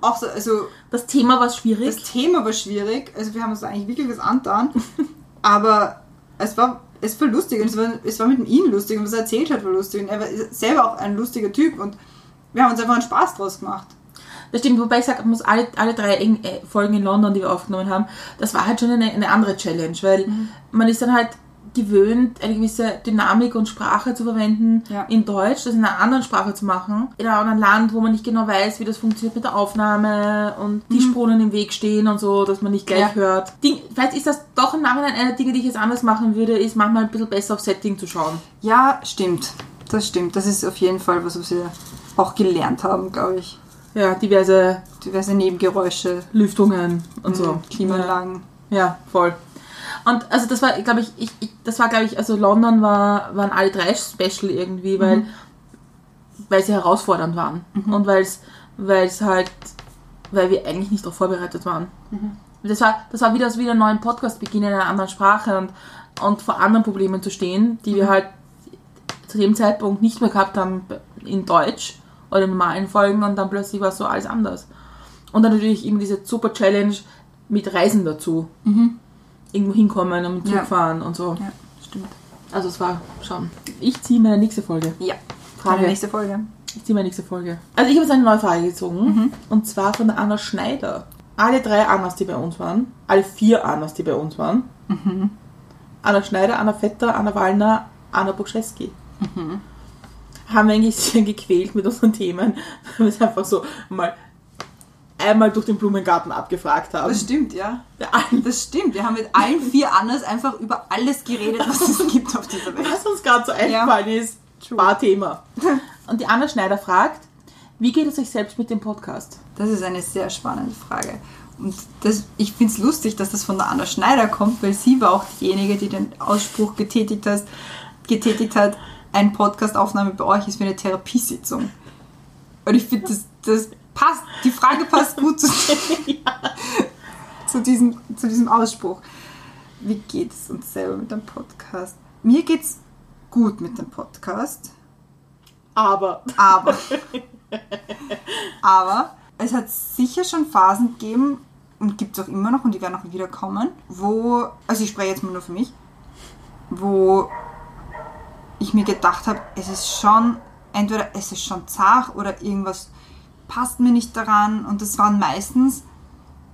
auch so, also Das Thema war schwierig. das Thema war schwierig. Also wir haben uns eigentlich wirklich was angetan. aber es war, es war lustig und es war, es war mit ihm lustig und was er erzählt hat war lustig. Und er war selber auch ein lustiger Typ und wir haben uns einfach einen Spaß draus gemacht. Das stimmt, wobei ich sage, muss alle, alle drei äh, Folgen in London, die wir aufgenommen haben, das war halt schon eine, eine andere Challenge, weil Mhm. man ist dann halt gewöhnt, eine gewisse Dynamik und Sprache zu verwenden Ja. in Deutsch, das in einer anderen Sprache zu machen, in einem anderen Land, wo man nicht genau weiß, wie das funktioniert mit der Aufnahme und die Spuren im Weg stehen und so, dass man nicht gleich Mhm. Ja. hört. Ding, vielleicht ist das doch im Nachhinein eine der Dinge, die ich jetzt anders machen würde, ist manchmal ein bisschen besser auf Setting zu schauen. Ja, stimmt. Das stimmt. Das ist auf jeden Fall was, was wir auch gelernt haben, glaube ich. Ja, diverse Diverse Nebengeräusche, Lüftungen und so. Mhm. Klimaanlagen. Ja, voll. Und also das war, glaube ich, ich, ich, das war, glaube ich, also London war, waren alle drei special irgendwie, weil, weil sie herausfordernd waren. Und weil es, weil es halt, weil wir eigentlich nicht darauf vorbereitet waren. Das war, das war wieder, wieder einen neuen Podcast beginnen in einer anderen Sprache und, und vor anderen Problemen zu stehen, die wir halt zu dem Zeitpunkt nicht mehr gehabt haben in Deutsch oder in normalen Folgen und dann plötzlich war so alles anders. Und dann natürlich eben diese super Challenge mit Reisen dazu. Irgendwo hinkommen und mit Zug Ja. fahren und so. Ja, stimmt. Also es war schon. Ich ziehe meine nächste Folge. Ja. Frage. Frage. Nächste Folge. Ich ziehe meine nächste Folge. Also ich habe jetzt eine neue Frage gezogen. Und zwar von der Anna Schneider. Alle drei Annas, die bei uns waren. Alle vier Annas, die bei uns waren. Anna Schneider, Anna Vetter, Anna Wallner, Anna Buczewski. Haben wir eigentlich sehr gequält mit unseren Themen, weil wir es einfach so mal einmal durch den Blumengarten abgefragt haben. Das stimmt, ja. Ja, Das stimmt. Wir haben mit allen vier Annas einfach über alles geredet, was es gibt auf dieser Welt. Was uns gerade so eingefallen ist, war Thema. Und die Anna Schneider fragt, wie geht es euch selbst mit dem Podcast? Das ist eine sehr spannende Frage. Und das, ich finde es lustig, dass das von der Anna Schneider kommt, weil sie war auch diejenige, die den Ausspruch getätigt hat, getätigt hat eine Podcastaufnahme bei euch ist wie eine Therapiesitzung. Und ich finde, das, das passt, die Frage passt gut zu, zu, diesem, zu diesem Ausspruch. Wie geht es uns selber mit dem Podcast? Mir geht es gut mit dem Podcast. Aber. Aber, aber es hat sicher schon Phasen gegeben und gibt es auch immer noch und die werden auch wieder kommen, wo, also ich spreche jetzt mal nur für mich, wo ich mir gedacht habe, es ist schon, entweder es ist schon zart oder irgendwas passt mir nicht daran und das waren meistens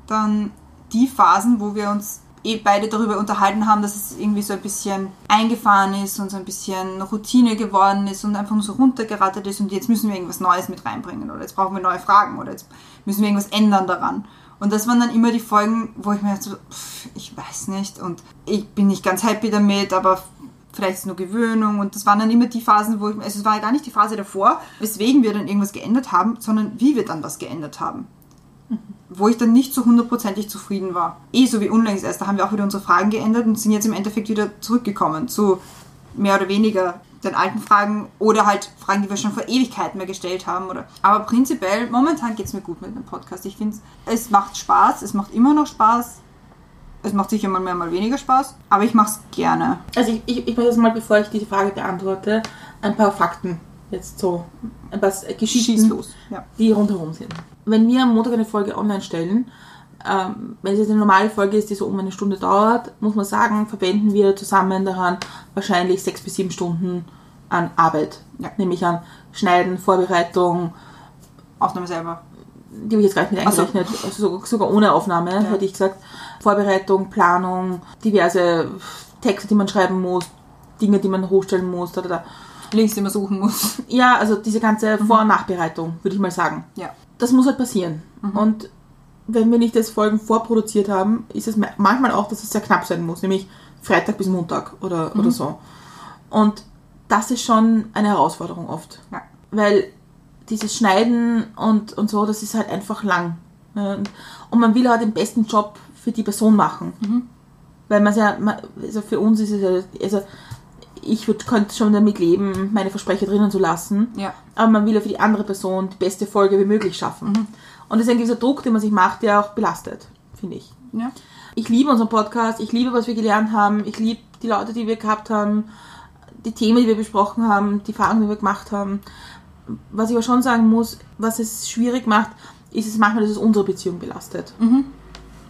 dann die Phasen, wo wir uns eh beide darüber unterhalten haben, dass es irgendwie so ein bisschen eingefahren ist und so ein bisschen Routine geworden ist und einfach nur so runtergerattert ist und jetzt müssen wir irgendwas Neues mit reinbringen oder jetzt brauchen wir neue Fragen oder jetzt müssen wir irgendwas ändern daran. Und das waren dann immer die Folgen, wo ich mir so, pff, ich weiß nicht und ich bin nicht ganz happy damit, aber vielleicht ist es nur Gewöhnung und das waren dann immer die Phasen, wo ich, also es war ja gar nicht die Phase davor, weswegen wir dann irgendwas geändert haben, sondern wie wir dann was geändert haben wo ich dann nicht so hundertprozentig zufrieden war. Eh so wie unlängst erst, da haben wir auch wieder unsere Fragen geändert und sind jetzt im Endeffekt wieder zurückgekommen zu mehr oder weniger den alten Fragen oder halt Fragen, die wir schon vor Ewigkeiten mehr gestellt haben. Oder. Aber prinzipiell, momentan geht es mir gut mit dem Podcast. Ich finde, es macht Spaß, es macht immer noch Spaß. Es macht sicher mal mehr, mal weniger Spaß, aber ich mache es gerne. Also ich, ich, ich möchte jetzt mal, bevor ich die Frage beantworte, ein paar Fakten jetzt so, ein paar Geschichten, los. Ja. die rundherum sind. Wenn wir am Montag eine Folge online stellen, ähm, wenn es jetzt eine normale Folge ist, die so um eine Stunde dauert, muss man sagen, verwenden wir zusammen daran wahrscheinlich sechs bis sieben Stunden an Arbeit. Ja. Nämlich an Schneiden, Vorbereitung, Aufnahme selber. die habe ich jetzt gar nicht mit Ach so. eingerechnet, also sogar, sogar ohne Aufnahme, hätte ich gesagt. Vorbereitung, Planung, diverse Texte, die man schreiben muss, Dinge, die man hochstellen muss, da, da, da. Links, die man suchen muss. Ja, also diese ganze Vor- und Nachbereitung, würde ich mal sagen. Ja. Das muss halt passieren. Und wenn wir nicht das Folgen vorproduziert haben, ist es ma- manchmal auch, dass es sehr knapp sein muss, nämlich Freitag bis Montag oder, oder so. Und das ist schon eine Herausforderung oft. Ja. Weil dieses Schneiden und, und so, das ist halt einfach lang. Und man will halt den besten Job für die Person machen. Weil man ja, also für uns ist es ja, also ich würd, könnte schon damit leben, meine Versprecher drinnen zu lassen. Ja. Aber man will ja für die andere Person die beste Folge wie möglich schaffen. Und das ist ein gewisser Druck, den man sich macht, der auch belastet, finde ich. Ja. Ich liebe unseren Podcast, ich liebe, was wir gelernt haben, ich liebe die Leute, die wir gehabt haben, die Themen, die wir besprochen haben, die Fragen, die wir gemacht haben. Was ich aber schon sagen muss, was es schwierig macht, ist es manchmal, dass es unsere Beziehung belastet.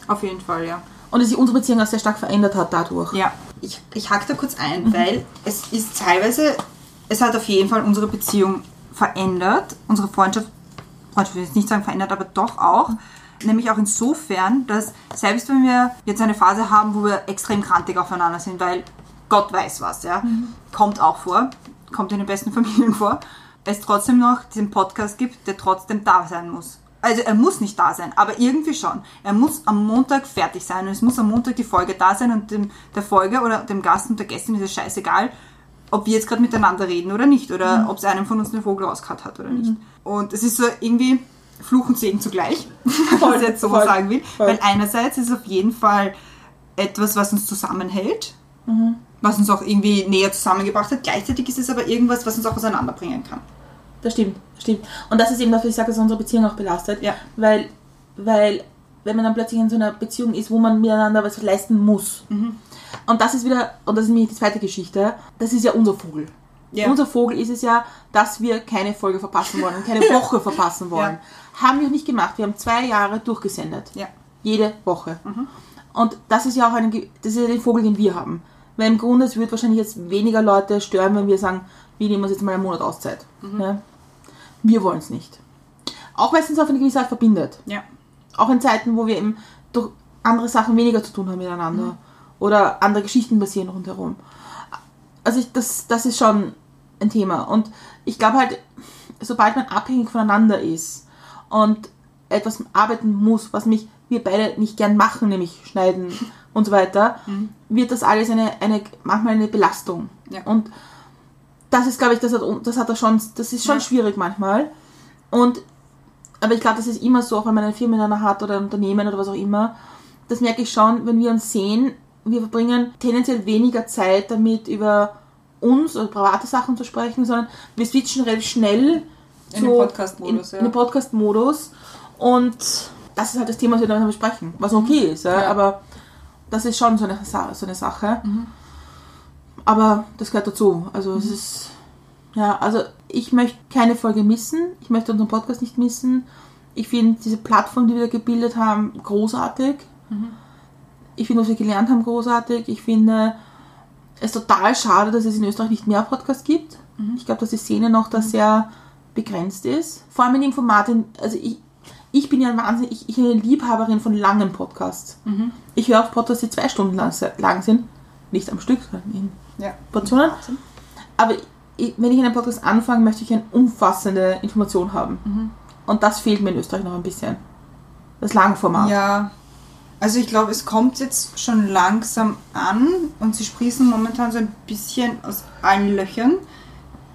Auf jeden Fall, ja. Und dass sich unsere Beziehung auch sehr stark verändert hat dadurch. Ja, ich, ich hack da kurz ein, weil es ist teilweise, es hat auf jeden Fall unsere Beziehung verändert, unsere Freundschaft, ich will jetzt nicht sagen verändert, aber doch auch. Nämlich auch insofern, dass selbst wenn wir jetzt eine Phase haben, wo wir extrem krantig aufeinander sind, weil Gott weiß was, ja, kommt auch vor, kommt in den besten Familien vor, es trotzdem noch diesen Podcast gibt, der trotzdem da sein muss. Also er muss nicht da sein, aber irgendwie schon. Er muss am Montag fertig sein und es muss am Montag die Folge da sein und dem, der Folge oder dem Gast und der Gästin ist es scheißegal, ob wir jetzt gerade miteinander reden oder nicht oder ob es einem von uns den Vogel rausgehauen hat oder nicht. Und es ist so irgendwie Fluch und Segen zugleich, wenn man es jetzt so voll, sagen will. voll. Weil einerseits ist es auf jeden Fall etwas, was uns zusammenhält, was uns auch irgendwie näher zusammengebracht hat. Gleichzeitig ist es aber irgendwas, was uns auch auseinanderbringen kann. Das stimmt, das stimmt. Und das ist eben dafür, ich sage, dass unsere Beziehung auch belastet. Ja. Weil, weil, wenn man dann plötzlich in so einer Beziehung ist, wo man miteinander was leisten muss. Und das ist wieder, und das ist nämlich die zweite Geschichte, das ist ja unser Vogel. Ja. Unser Vogel ist es ja, dass wir keine Folge verpassen wollen und keine Woche verpassen wollen. Haben wir nicht gemacht. Wir haben zwei Jahre durchgesendet. Ja. Jede Woche. Und das ist ja auch ein, das ist ja der Vogel, den wir haben. Weil im Grunde, es wird wahrscheinlich jetzt weniger Leute stören, wenn wir sagen, wir nehmen uns jetzt mal einen Monat Auszeit. Ja? Wir wollen es nicht. Auch weil es uns auf eine gewisse Art verbindet. Ja. Auch in Zeiten, wo wir eben durch andere Sachen weniger zu tun haben miteinander. Oder andere Geschichten passieren rundherum. Also ich, das, das ist schon ein Thema. Und ich glaube halt, sobald man abhängig voneinander ist und etwas arbeiten muss, was mich wir beide nicht gern machen, nämlich schneiden und so weiter, wird das alles eine, eine manchmal eine Belastung. Ja. Und das ist, glaube ich, das hat, das hat er schon, das ist schon Ja. schwierig manchmal. Und aber ich glaube, das ist immer so, auch wenn man eine Firma miteinander hat oder ein Unternehmen oder was auch immer. Das merke ich schon, wenn wir uns sehen, wir verbringen tendenziell weniger Zeit damit, über uns oder private Sachen zu sprechen, sondern wir switchen relativ schnell In den Podcast-Modus, in, ja. in den Podcast-Modus. Und das ist halt das Thema, was wir dann besprechen, was okay ist. Ja? Aber das ist schon so eine, so eine Sache. Mhm. Aber das gehört dazu. Also es ist, ja, also ich möchte keine Folge missen. Ich möchte unseren Podcast nicht missen. Ich finde diese Plattform, die wir da gebildet haben, großartig. Ich finde, was wir gelernt haben, großartig. Ich finde es total schade, dass es in Österreich nicht mehr Podcasts gibt. Ich glaube, dass die Szene noch da sehr begrenzt ist. Vor allem in dem Format, in- also ich, ich bin ja ein Wahnsinn, ich, ich bin eine Liebhaberin von langen Podcasts. Ich höre auch Podcasts, die zwei Stunden lang, lang sind. Nicht am Stück, sondern in Ja. Portionen. Aber ich, wenn ich einen Podcast anfange, möchte ich eine umfassende Information haben. Und das fehlt mir in Österreich noch ein bisschen. Das Langformat. Ja, also ich glaube, es kommt jetzt schon langsam an und sie sprießen momentan so ein bisschen aus allen Löchern,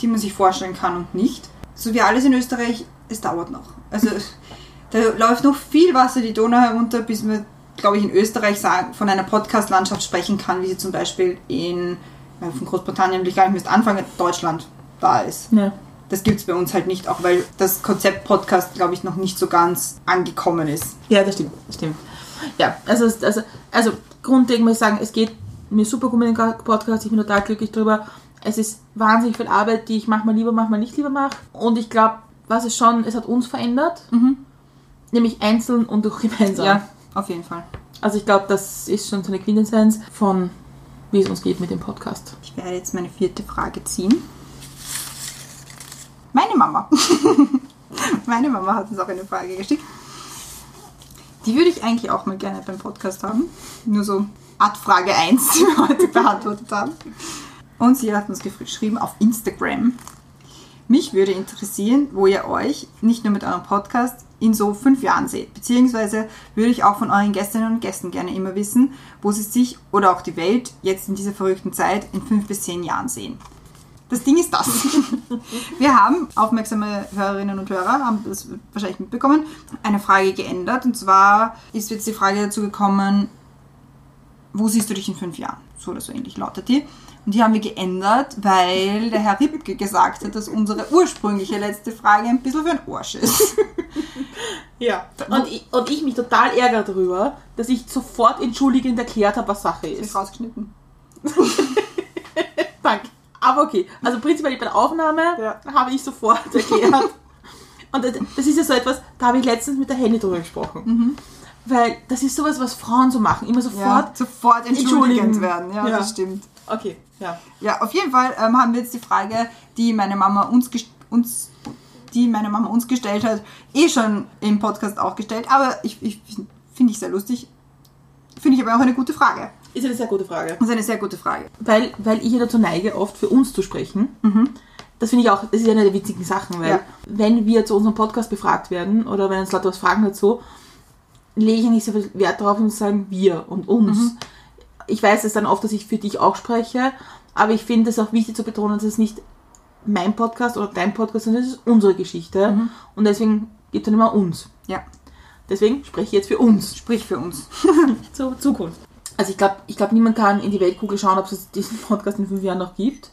die man sich vorstellen kann und nicht. So wie alles in Österreich, es dauert noch. Also da läuft noch viel Wasser die Donau herunter, bis man, glaube ich, in Österreich sagen, von einer Podcast-Landschaft sprechen kann, wie sie zum Beispiel in von Großbritannien, will ich gar nicht müsste anfangen, Deutschland da ist. Ja. Das gibt es bei uns halt nicht, auch weil das Konzept Podcast, glaube ich, noch nicht so ganz angekommen ist. Ja, das stimmt, das stimmt. Ja, also, also, also grundlegend muss ich sagen, es geht mir super gut mit dem Podcast, ich bin total glücklich drüber. Es ist wahnsinnig viel Arbeit, die ich manchmal lieber, manchmal nicht lieber mache. Und ich glaube, was es schon, es hat uns verändert, nämlich einzeln und durch gemeinsam. Ja, auf jeden Fall. Also ich glaube, das ist schon so eine Quintessenz von, wie es uns geht mit dem Podcast. Ich werde jetzt meine vierte Frage ziehen. Meine Mama. meine Mama hat uns auch eine Frage geschickt. Die würde ich eigentlich auch mal gerne beim Podcast haben. Nur so Art Frage 1, die wir heute beantwortet haben. Und sie hat uns geschrieben auf Instagram. Mich würde interessieren, wo ihr euch nicht nur mit eurem Podcast in so fünf Jahren seht. Beziehungsweise würde ich auch von euren Gästinnen und Gästen gerne immer wissen, wo sie sich oder auch die Welt jetzt in dieser verrückten Zeit in fünf bis zehn Jahren sehen. Das Ding ist das. Wir haben, aufmerksame Hörerinnen und Hörer, haben das wahrscheinlich mitbekommen, eine Frage geändert. Und zwar ist jetzt die Frage dazu gekommen, wo siehst du dich in fünf Jahren? So oder so ähnlich lautet die. Und die haben wir geändert, weil der Herr Ripke gesagt hat, dass unsere ursprüngliche letzte Frage ein bisschen für ein Arsch ist. Ja. Und ich, und ich mich total ärgere darüber, dass ich sofort entschuldigend erklärt habe, was Sache Ist ist. rausgeschnitten. Danke. Aber okay. Also prinzipiell bei der Aufnahme Ja. habe ich sofort erklärt. Und das, ist ja so etwas, da habe ich letztens mit der Handy drüber gesprochen. Weil das ist sowas, was Frauen so machen. Immer sofort. Ja, sofort entschuldigend entschuldigen. werden. Ja, Ja. das stimmt. Okay, ja. Ja, auf jeden Fall ähm, haben wir jetzt die Frage, die meine Mama uns, uns die meine Mama uns gestellt hat, eh schon im Podcast auch gestellt. Aber ich, ich finde ich sehr lustig. Finde ich aber auch eine gute Frage. Ist eine sehr gute Frage. Das ist eine sehr gute Frage. Weil, weil ich ja dazu neige, oft für uns zu sprechen. Das finde ich auch, das ist eine der witzigen Sachen, weil Ja. wenn wir zu unserem Podcast befragt werden oder wenn uns Leute was fragen dazu, lege ich nicht so viel Wert darauf, zu sagen wir und uns. Ich weiß es dann oft, dass ich für dich auch spreche, aber ich finde es auch wichtig zu betonen, dass es nicht mein Podcast oder dein Podcast, sondern es ist unsere Geschichte. Und deswegen gibt es dann immer uns. Ja, Deswegen spreche ich jetzt für uns. sprich für uns. zur Zukunft. Also ich glaube, ich glaub, niemand kann in die Weltkugel schauen, ob es diesen Podcast in fünf Jahren noch gibt.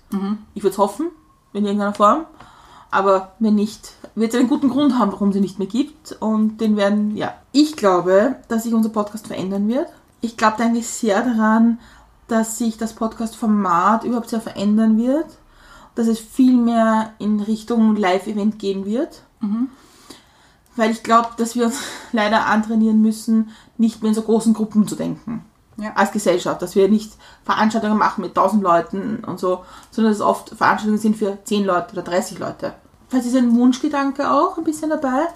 Ich würde es hoffen, in irgendeiner Form. Aber wenn nicht, wird es einen guten Grund haben, warum sie nicht mehr gibt. Und den werden, ja. Ich glaube, dass sich unser Podcast verändern wird. Ich glaube da eigentlich sehr daran, dass sich das Podcast-Format überhaupt sehr verändern wird. Dass es viel mehr in Richtung Live-Event gehen wird. Weil ich glaube, dass wir uns leider antrainieren müssen, nicht mehr in so großen Gruppen zu denken. Ja. Als Gesellschaft. Dass wir nicht Veranstaltungen machen mit 1000 Leuten und so, sondern dass es oft Veranstaltungen sind für 10 Leute oder 30 Leute. Vielleicht ist ein Wunschgedanke auch ein bisschen dabei.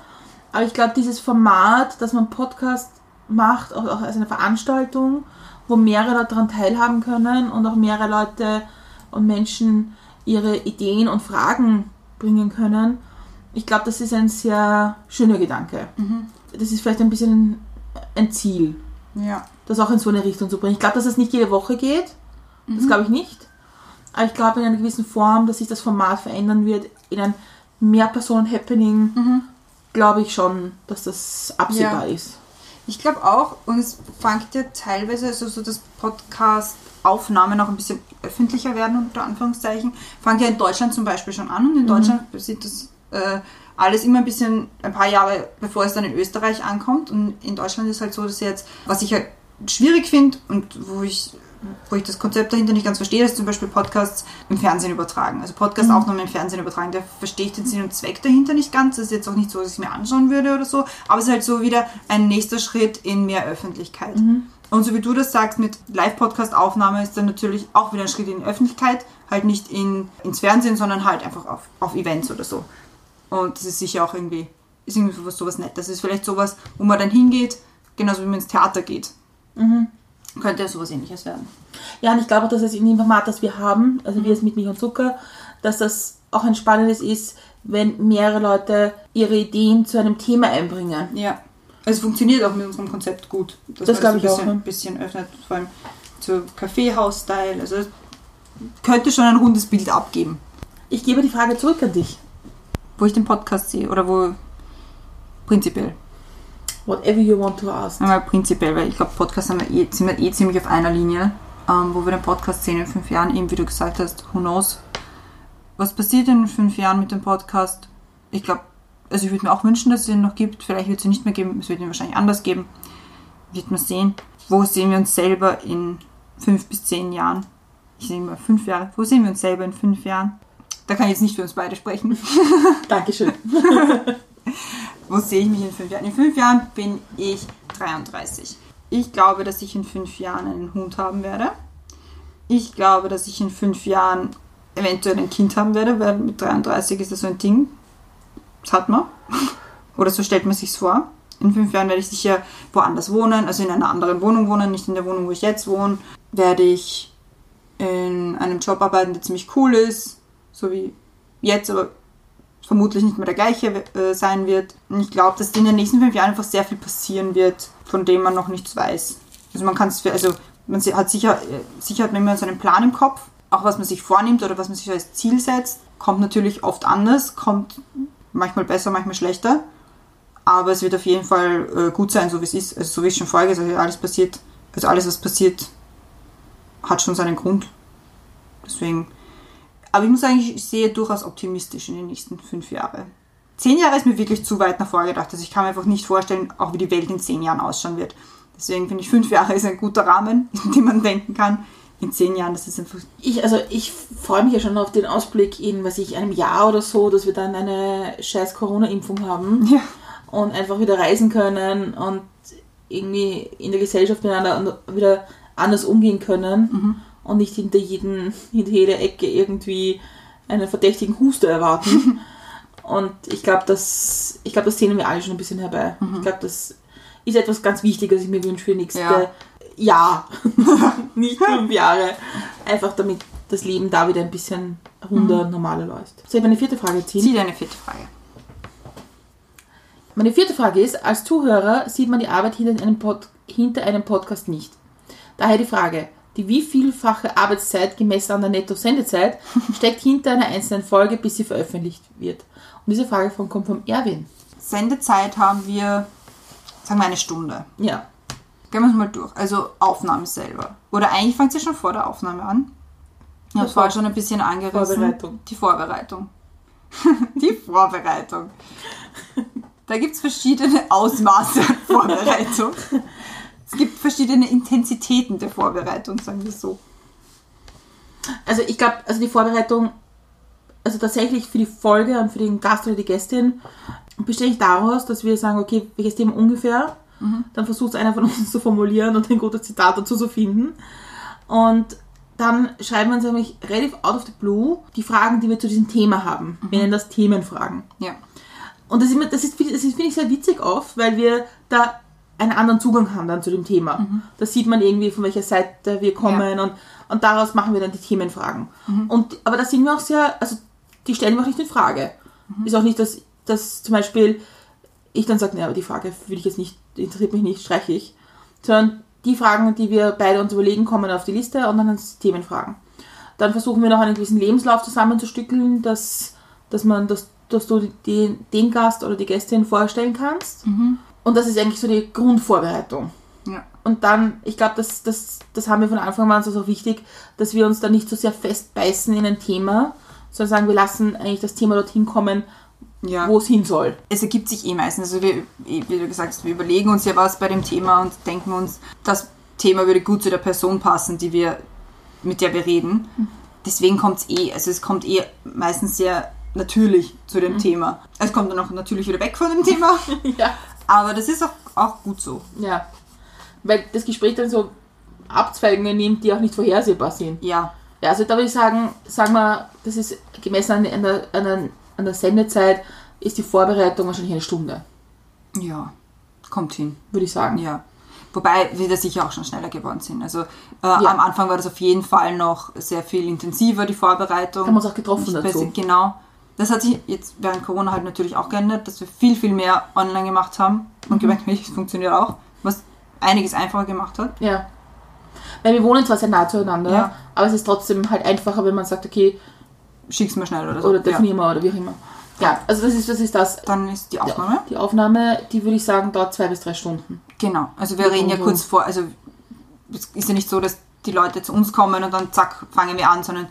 Aber ich glaube, dieses Format, dass man Podcast macht, auch, auch als eine Veranstaltung, wo mehrere Leute daran teilhaben können und auch mehrere Leute und Menschen ihre Ideen und Fragen bringen können. Ich glaube, das ist ein sehr schöner Gedanke. Das ist vielleicht ein bisschen ein Ziel, Ja. das auch in so eine Richtung zu bringen. Ich glaube, dass das nicht jede Woche geht. Das glaube ich nicht. Aber ich glaube in einer gewissen Form, dass sich das Format verändern wird. In ein Mehr-Personen-Happening glaube ich schon, dass das absehbar Ja. ist. Ich glaube auch, und es fängt ja teilweise, also so das Podcast-Aufnahmen auch ein bisschen öffentlicher werden, unter Anführungszeichen, fängt ja in Deutschland zum Beispiel schon an. Und in Deutschland sieht das äh, alles immer ein bisschen, ein paar Jahre bevor es dann in Österreich ankommt. Und in Deutschland ist halt so, dass jetzt, was ich halt schwierig finde und wo ich wo ich das Konzept dahinter nicht ganz verstehe, ist zum Beispiel Podcasts im Fernsehen übertragen. Also Podcast-Aufnahmen im Fernsehen übertragen. Da verstehe ich den Sinn und Zweck dahinter nicht ganz. Das ist jetzt auch nicht so, dass ich es mir anschauen würde oder so. Aber es ist halt so wieder ein nächster Schritt in mehr Öffentlichkeit. Und so wie du das sagst, mit Live-Podcast-Aufnahme ist dann natürlich auch wieder ein Schritt in die Öffentlichkeit. Halt nicht in, ins Fernsehen, sondern halt einfach auf, auf Events oder so. Und das ist sicher auch irgendwie, ist irgendwie sowas, sowas Nettes. Das ist vielleicht sowas, wo man dann hingeht, genauso wie man ins Theater geht. Könnte ja sowas ähnliches werden. Ja, und ich glaube auch, dass es in dem Format, das wir haben, also wir es mit Milch und Zucker, dass das auch ein spannendes ist, wenn mehrere Leute ihre Ideen zu einem Thema einbringen. Ja. Also es funktioniert auch mit unserem Konzept gut. dass Das glaube ich auch, ein bisschen, bisschen öffnet, vor allem so Kaffeehaus-Style. Also könnte schon ein rundes Bild abgeben. Ich gebe die Frage zurück an dich. Wo ich den Podcast sehe oder wo prinzipiell. Whatever you want to ask. Einmal prinzipiell, weil ich glaube, Podcasts haben wir eh, sind wir eh ziemlich auf einer Linie, ähm, wo wir den Podcast sehen in fünf Jahren, eben wie du gesagt hast, who knows. Was passiert in fünf Jahren mit dem Podcast? Ich glaube, also ich würde mir auch wünschen, dass es ihn noch gibt. Vielleicht wird es ihn nicht mehr geben, es wird ihn wahrscheinlich anders geben. Wird man sehen. Wo sehen wir uns selber in fünf bis zehn Jahren? Ich sehe immer fünf Jahre. Wo sehen wir uns selber in fünf Jahren? Da kann ich jetzt nicht für uns beide sprechen. Dankeschön. Wo sehe ich mich in fünf Jahren? In fünf Jahren bin ich 33. Ich glaube, dass ich in fünf Jahren einen Hund haben werde. Ich glaube, dass ich in fünf Jahren eventuell ein Kind haben werde, weil mit 33 ist das so ein Ding. Das hat man. Oder so stellt man sich's vor. In fünf Jahren werde ich sicher woanders wohnen, also in einer anderen Wohnung wohnen, nicht in der Wohnung, wo ich jetzt wohne. Werde ich in einem Job arbeiten, der ziemlich cool ist, so wie jetzt, aber vermutlich nicht mehr der gleiche äh, sein wird. Und ich glaube, dass in den nächsten fünf Jahren einfach sehr viel passieren wird, von dem man noch nichts weiß. Also man kann es, also man hat sicher, äh, sicher hat man immer so einen Plan im Kopf, auch was man sich vornimmt oder was man sich als Ziel setzt, kommt natürlich oft anders, kommt manchmal besser, manchmal schlechter. Aber es wird auf jeden Fall äh, gut sein, so wie es ist. Also so wie ich schon vorher gesagt habe, alles passiert, also alles, was passiert, hat schon seinen Grund. Deswegen aber ich muss sagen, ich sehe durchaus optimistisch in den nächsten fünf Jahren. Zehn Jahre ist mir wirklich zu weit nach vorne gedacht. Also ich kann mir einfach nicht vorstellen, auch wie die Welt in zehn Jahren ausschauen wird. Deswegen finde ich, fünf Jahre ist ein guter Rahmen, in dem man denken kann. In zehn Jahren, das ist einfach. Ich, also ich freue mich ja schon auf den Ausblick in, was ich, einem Jahr oder so, dass wir dann eine scheiß Corona-Impfung haben Ja. und einfach wieder reisen können und irgendwie in der Gesellschaft miteinander wieder anders umgehen können und nicht hinter, jeden, hinter jeder Ecke irgendwie einen verdächtigen Huster erwarten. Und ich glaube, das, ich glaub, das sehen wir alle schon ein bisschen herbei. Ich glaube, das ist etwas ganz Wichtiges, was ich mir wünsche für nächste Ja. Jahr. Nicht fünf Jahre. Einfach damit das Leben da wieder ein bisschen runder und normaler läuft. Soll ich meine vierte Frage ziehen? Zieh dir eine vierte Frage. Meine vierte Frage ist, als Zuhörer sieht man die Arbeit hinter einem, Pod hinter einem Podcast nicht. Daher die Frage, die wievielfache Arbeitszeit gemessen an der Netto-Sendezeit steckt hinter einer einzelnen Folge, bis sie veröffentlicht wird? Und diese Frage von, kommt vom Erwin. Sendezeit haben wir, sagen wir, eine Stunde. Ja. Gehen wir es mal durch. Also Aufnahme selber. Oder eigentlich fängt sie schon vor der Aufnahme an. Ich habe Ja, vorher schon ein bisschen angerissen. Vorbereitung. Die Vorbereitung. Die Vorbereitung. Da gibt es verschiedene Ausmaße an Vorbereitung. Es gibt verschiedene Intensitäten der Vorbereitung, sagen wir so. Also ich glaube, also die Vorbereitung, also tatsächlich für die Folge und für den Gast oder die Gästin, besteht eigentlich daraus, dass wir sagen, okay, welches Thema ungefähr, dann versucht einer von uns zu formulieren und ein gutes Zitat dazu zu finden. Und dann schreiben wir uns nämlich relativ out of the blue die Fragen, die wir zu diesem Thema haben. Wir nennen das Themenfragen. Ja. Und das ist, das ist, das finde ich, sehr witzig oft, weil wir da einen anderen Zugang haben dann zu dem Thema. Da sieht man irgendwie, von welcher Seite wir kommen und, und daraus machen wir dann die Themenfragen. Und, aber da sind wir auch sehr, also die stellen wir auch nicht in Frage. Ist auch nicht, dass, dass zum Beispiel ich dann sage, naja, aber die Frage will ich jetzt nicht, interessiert mich nicht, streiche ich. Sondern die Fragen, die wir beide uns überlegen, kommen auf die Liste und dann sind es Themenfragen. Dann versuchen wir noch einen gewissen Lebenslauf zusammenzustückeln, dass, dass man, dass, dass du die, den Gast oder die Gästin vorstellen kannst. Und das ist eigentlich so die Grundvorbereitung. ja. Und dann, ich glaube, das, das, das haben wir von Anfang an so wichtig, dass wir uns da nicht so sehr festbeißen in ein Thema, sondern sagen, wir lassen eigentlich das Thema dorthin kommen, ja. wo es hin soll. es ergibt sich eh meistens. Also wir, wie du gesagt hast, wir überlegen uns ja was bei dem Thema und denken uns, das Thema würde gut zu der Person passen, die wir, mit der wir reden. Deswegen kommt es eh, also es kommt eh meistens sehr natürlich zu dem Thema. Es kommt dann auch natürlich wieder weg von dem Thema, ja. Aber das ist auch, auch gut so. Ja. Weil das Gespräch dann so Abzweigungen nimmt, die auch nicht vorhersehbar sind. Ja, Ja, also da würde ich sagen, sagen wir, das ist gemessen an, an, der, an, an der Sendezeit, ist die Vorbereitung wahrscheinlich eine Stunde, ja, kommt hin. würde ich sagen. Ja. Wobei wir da sicher auch schon schneller geworden sind. Also äh, am Anfang war das auf jeden Fall noch sehr viel intensiver, die Vorbereitung. Haben wir uns auch getroffen Nicht dazu. Genau. Das hat sich jetzt während Corona halt natürlich auch geändert, dass wir viel, viel mehr online gemacht haben und gemerkt, hey, es funktioniert auch, was einiges einfacher gemacht hat. Ja. Weil wir wohnen zwar sehr nah zueinander, Ja. aber es ist trotzdem halt einfacher, wenn man sagt, okay, Schick's mir schnell oder so. oder ja. definieren wir oder wie auch immer. Ja, also das ist das. Ist das. Dann ist die Aufnahme. Die Aufnahme, die würde ich sagen, dauert zwei bis drei Stunden. Genau. Also wir reden ja Mhm. kurz vor, also es ist ja nicht so, dass die Leute zu uns kommen und dann zack, fangen wir an, sondern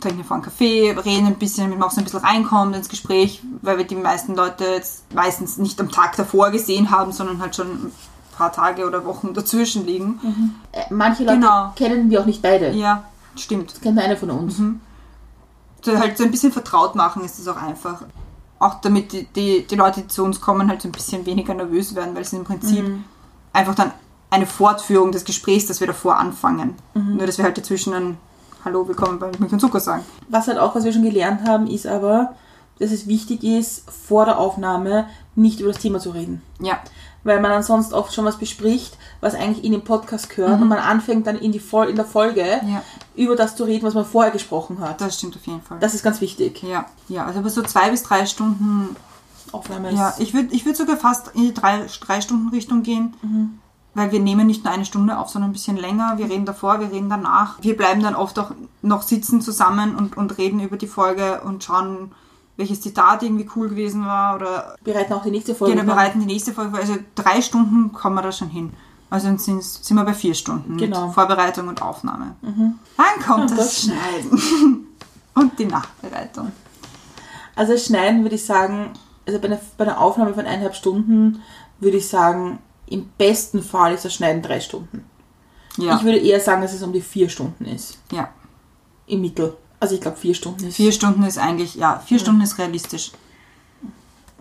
trinken vor einen Kaffee, reden ein bisschen, wir machen so ein bisschen reinkommen ins Gespräch, weil wir die meisten Leute jetzt meistens nicht am Tag davor gesehen haben, sondern halt schon ein paar Tage oder Wochen dazwischen liegen. Äh, manche Leute Genau. kennen wir auch nicht beide. Ja, stimmt. Das kennt einer von uns. So halt so ein bisschen vertraut machen ist das auch einfach. Auch damit die, die, die Leute, die zu uns kommen, halt so ein bisschen weniger nervös werden, weil es im Prinzip einfach dann eine Fortführung des Gesprächs, das wir davor anfangen. Nur, dass wir halt dazwischen ein Hallo, willkommen bei Milch und Zucker sagen. Was halt auch, was wir schon gelernt haben, ist aber, dass es wichtig ist, vor der Aufnahme nicht über das Thema zu reden. Ja, Weil man dann sonst oft schon was bespricht, was eigentlich in den Podcast gehört und man anfängt dann in, die Fol in der Folge Ja. über das zu reden, was man vorher gesprochen hat. das stimmt auf jeden Fall. Das ist ganz wichtig. ja, ja, also aber so zwei bis drei Stunden, Aufnahme ja, ist ich würde ich würd sogar fast in die drei, drei Stunden Richtung gehen. Weil wir nehmen nicht nur eine Stunde auf, sondern ein bisschen länger. Wir reden davor, wir reden danach. Wir bleiben dann oft auch noch sitzen zusammen und, und reden über die Folge und schauen, welches Zitat irgendwie cool gewesen war. Oder bereiten auch die nächste Folge genau, bereiten die nächste Folge vor. Also drei Stunden kommen wir da schon hin. Also dann sind wir bei vier Stunden Genau. mit Vorbereitung und Aufnahme. Dann kommt Und das, das Schneiden und die Nachbereitung. Also Schneiden würde ich sagen, also bei einer, bei einer Aufnahme von eineinhalb Stunden würde ich sagen, im besten Fall ist das Schneiden drei Stunden. Ja, Ich würde eher sagen, dass es um die vier Stunden ist. ja. Im Mittel. Also ich glaube vier Stunden ist. Vier Stunden ist eigentlich, ja, vier Stunden ist realistisch.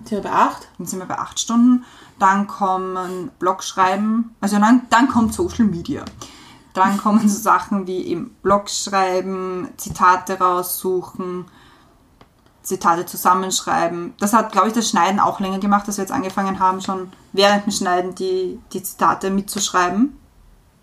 Sind wir bei acht? Dann sind wir bei acht Stunden. Dann kommen Blogschreiben, also dann, dann kommt Social Media. Dann kommen so Sachen wie eben Blogschreiben, Zitate raussuchen, Zitate zusammenschreiben. Das hat, glaube ich, das Schneiden auch länger gemacht, dass wir jetzt angefangen haben, schon während dem Schneiden die, die Zitate mitzuschreiben.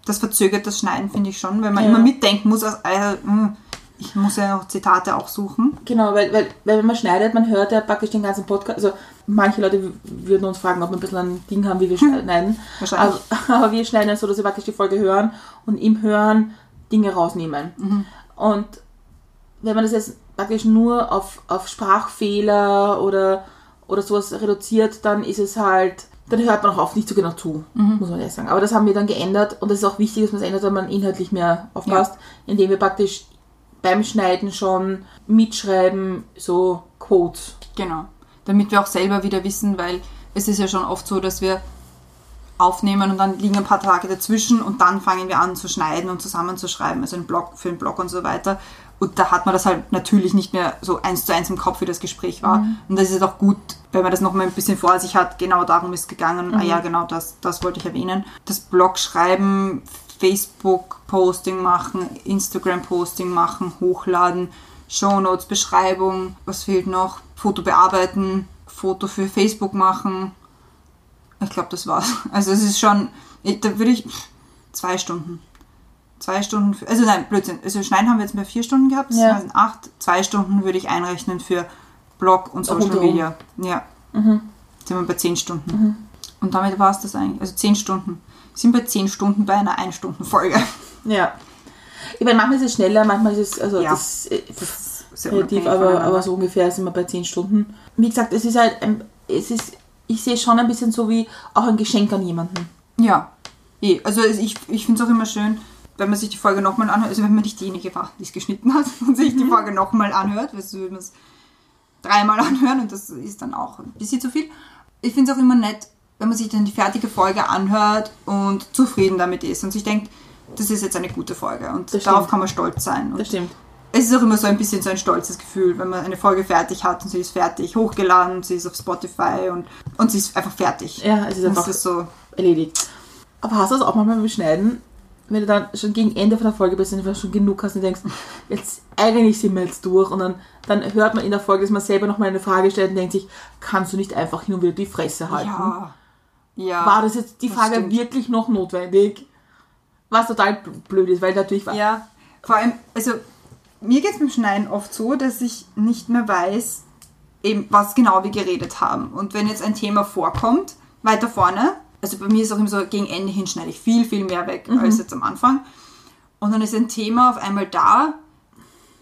Das verzögert das Schneiden, finde ich schon, wenn man Ja. immer mitdenken muss, also, äh, hm, ich muss ja noch Zitate auch suchen. Genau, weil, weil, weil wenn man schneidet, man hört ja praktisch den ganzen Podcast. Also manche Leute würden uns fragen, ob wir ein bisschen ein Ding haben, wie wir schneiden. Wahrscheinlich. Aber, aber wir schneiden so, dass wir praktisch die Folge hören und im Hören Dinge rausnehmen. Und wenn man das jetzt praktisch nur auf, auf Sprachfehler oder, oder sowas reduziert, dann ist es halt, dann hört man auch oft nicht so genau zu, muss man ehrlich sagen. Aber das haben wir dann geändert und das ist auch wichtig, dass man es ändert, weil man inhaltlich mehr aufpasst, indem wir praktisch beim Schneiden schon mitschreiben, so Quotes. Genau. Damit wir auch selber wieder wissen, weil es ist ja schon oft so, dass wir aufnehmen und dann liegen ein paar Tage dazwischen und dann fangen wir an zu schneiden und zusammenzuschreiben, also einen Blog für einen Blog und so weiter. Und da hat man das halt natürlich nicht mehr so eins zu eins im Kopf, wie das Gespräch war. Und das ist auch gut, wenn man das nochmal ein bisschen vor sich hat. Genau darum ist es gegangen. Ah ja, genau das, das wollte ich erwähnen. Das Blog schreiben, Facebook-Posting machen, Instagram-Posting machen, hochladen, Shownotes, Beschreibung, was fehlt noch? Foto bearbeiten, Foto für Facebook machen. Ich glaube, das war's. Also es ist schon, da würde ich zwei Stunden. Zwei Stunden, für, also nein, Blödsinn. Also Schneiden haben wir jetzt mehr vier Stunden gehabt, das Ja. sind acht. Zwei Stunden würde ich einrechnen für Blog und Social Rundum. Media. Ja. Jetzt sind wir bei zehn Stunden. Und damit war es das eigentlich. Also zehn Stunden. Wir sind bei zehn Stunden bei einer Ein-Stunden-Folge. Ja. Ich meine, manchmal ist es schneller, manchmal ist es, also Ja. das, äh, Sehr relativ, unabhängig aber, aber so ungefähr sind wir bei 10 Stunden. Wie gesagt, es ist halt, es ist, ich sehe es schon ein bisschen so wie auch ein Geschenk an jemanden. Ja, eh. Also ich, ich finde es auch immer schön, wenn man sich die Folge nochmal anhört, also wenn man nicht diejenige war, die es geschnitten hat und sich die Folge nochmal anhört, weil so würde man es dreimal anhören und das ist dann auch ein bisschen zu viel. Ich finde es auch immer nett, wenn man sich dann die fertige Folge anhört und zufrieden damit ist und sich denkt, das ist jetzt eine gute Folge und Das darauf stimmt. kann man stolz sein. Und Das stimmt. es ist auch immer so ein bisschen so ein stolzes Gefühl, wenn man eine Folge fertig hat und sie ist fertig hochgeladen, sie ist auf Spotify und, und sie ist einfach fertig. Ja, es ist einfach ist so, erledigt. Aber hast du das auch manchmal beim Schneiden, wenn du dann schon gegen Ende von der Folge bist und einfach schon genug hast und denkst, jetzt eigentlich sind wir jetzt durch und dann, dann hört man in der Folge, dass man selber nochmal eine Frage stellt und denkt sich, kannst du nicht einfach hin und wieder die Fresse halten? ja. Ja. War das jetzt die das Frage stimmt. wirklich noch notwendig? Was total blöd ist, weil natürlich war. Ja, vor allem, also mir geht es beim Schneiden oft so, dass ich nicht mehr weiß, eben, was genau wir geredet haben. Und wenn jetzt ein Thema vorkommt, weiter vorne, also bei mir ist auch immer so, gegen Ende hin schneide ich viel, viel mehr weg als jetzt am Anfang. Und dann ist ein Thema auf einmal da,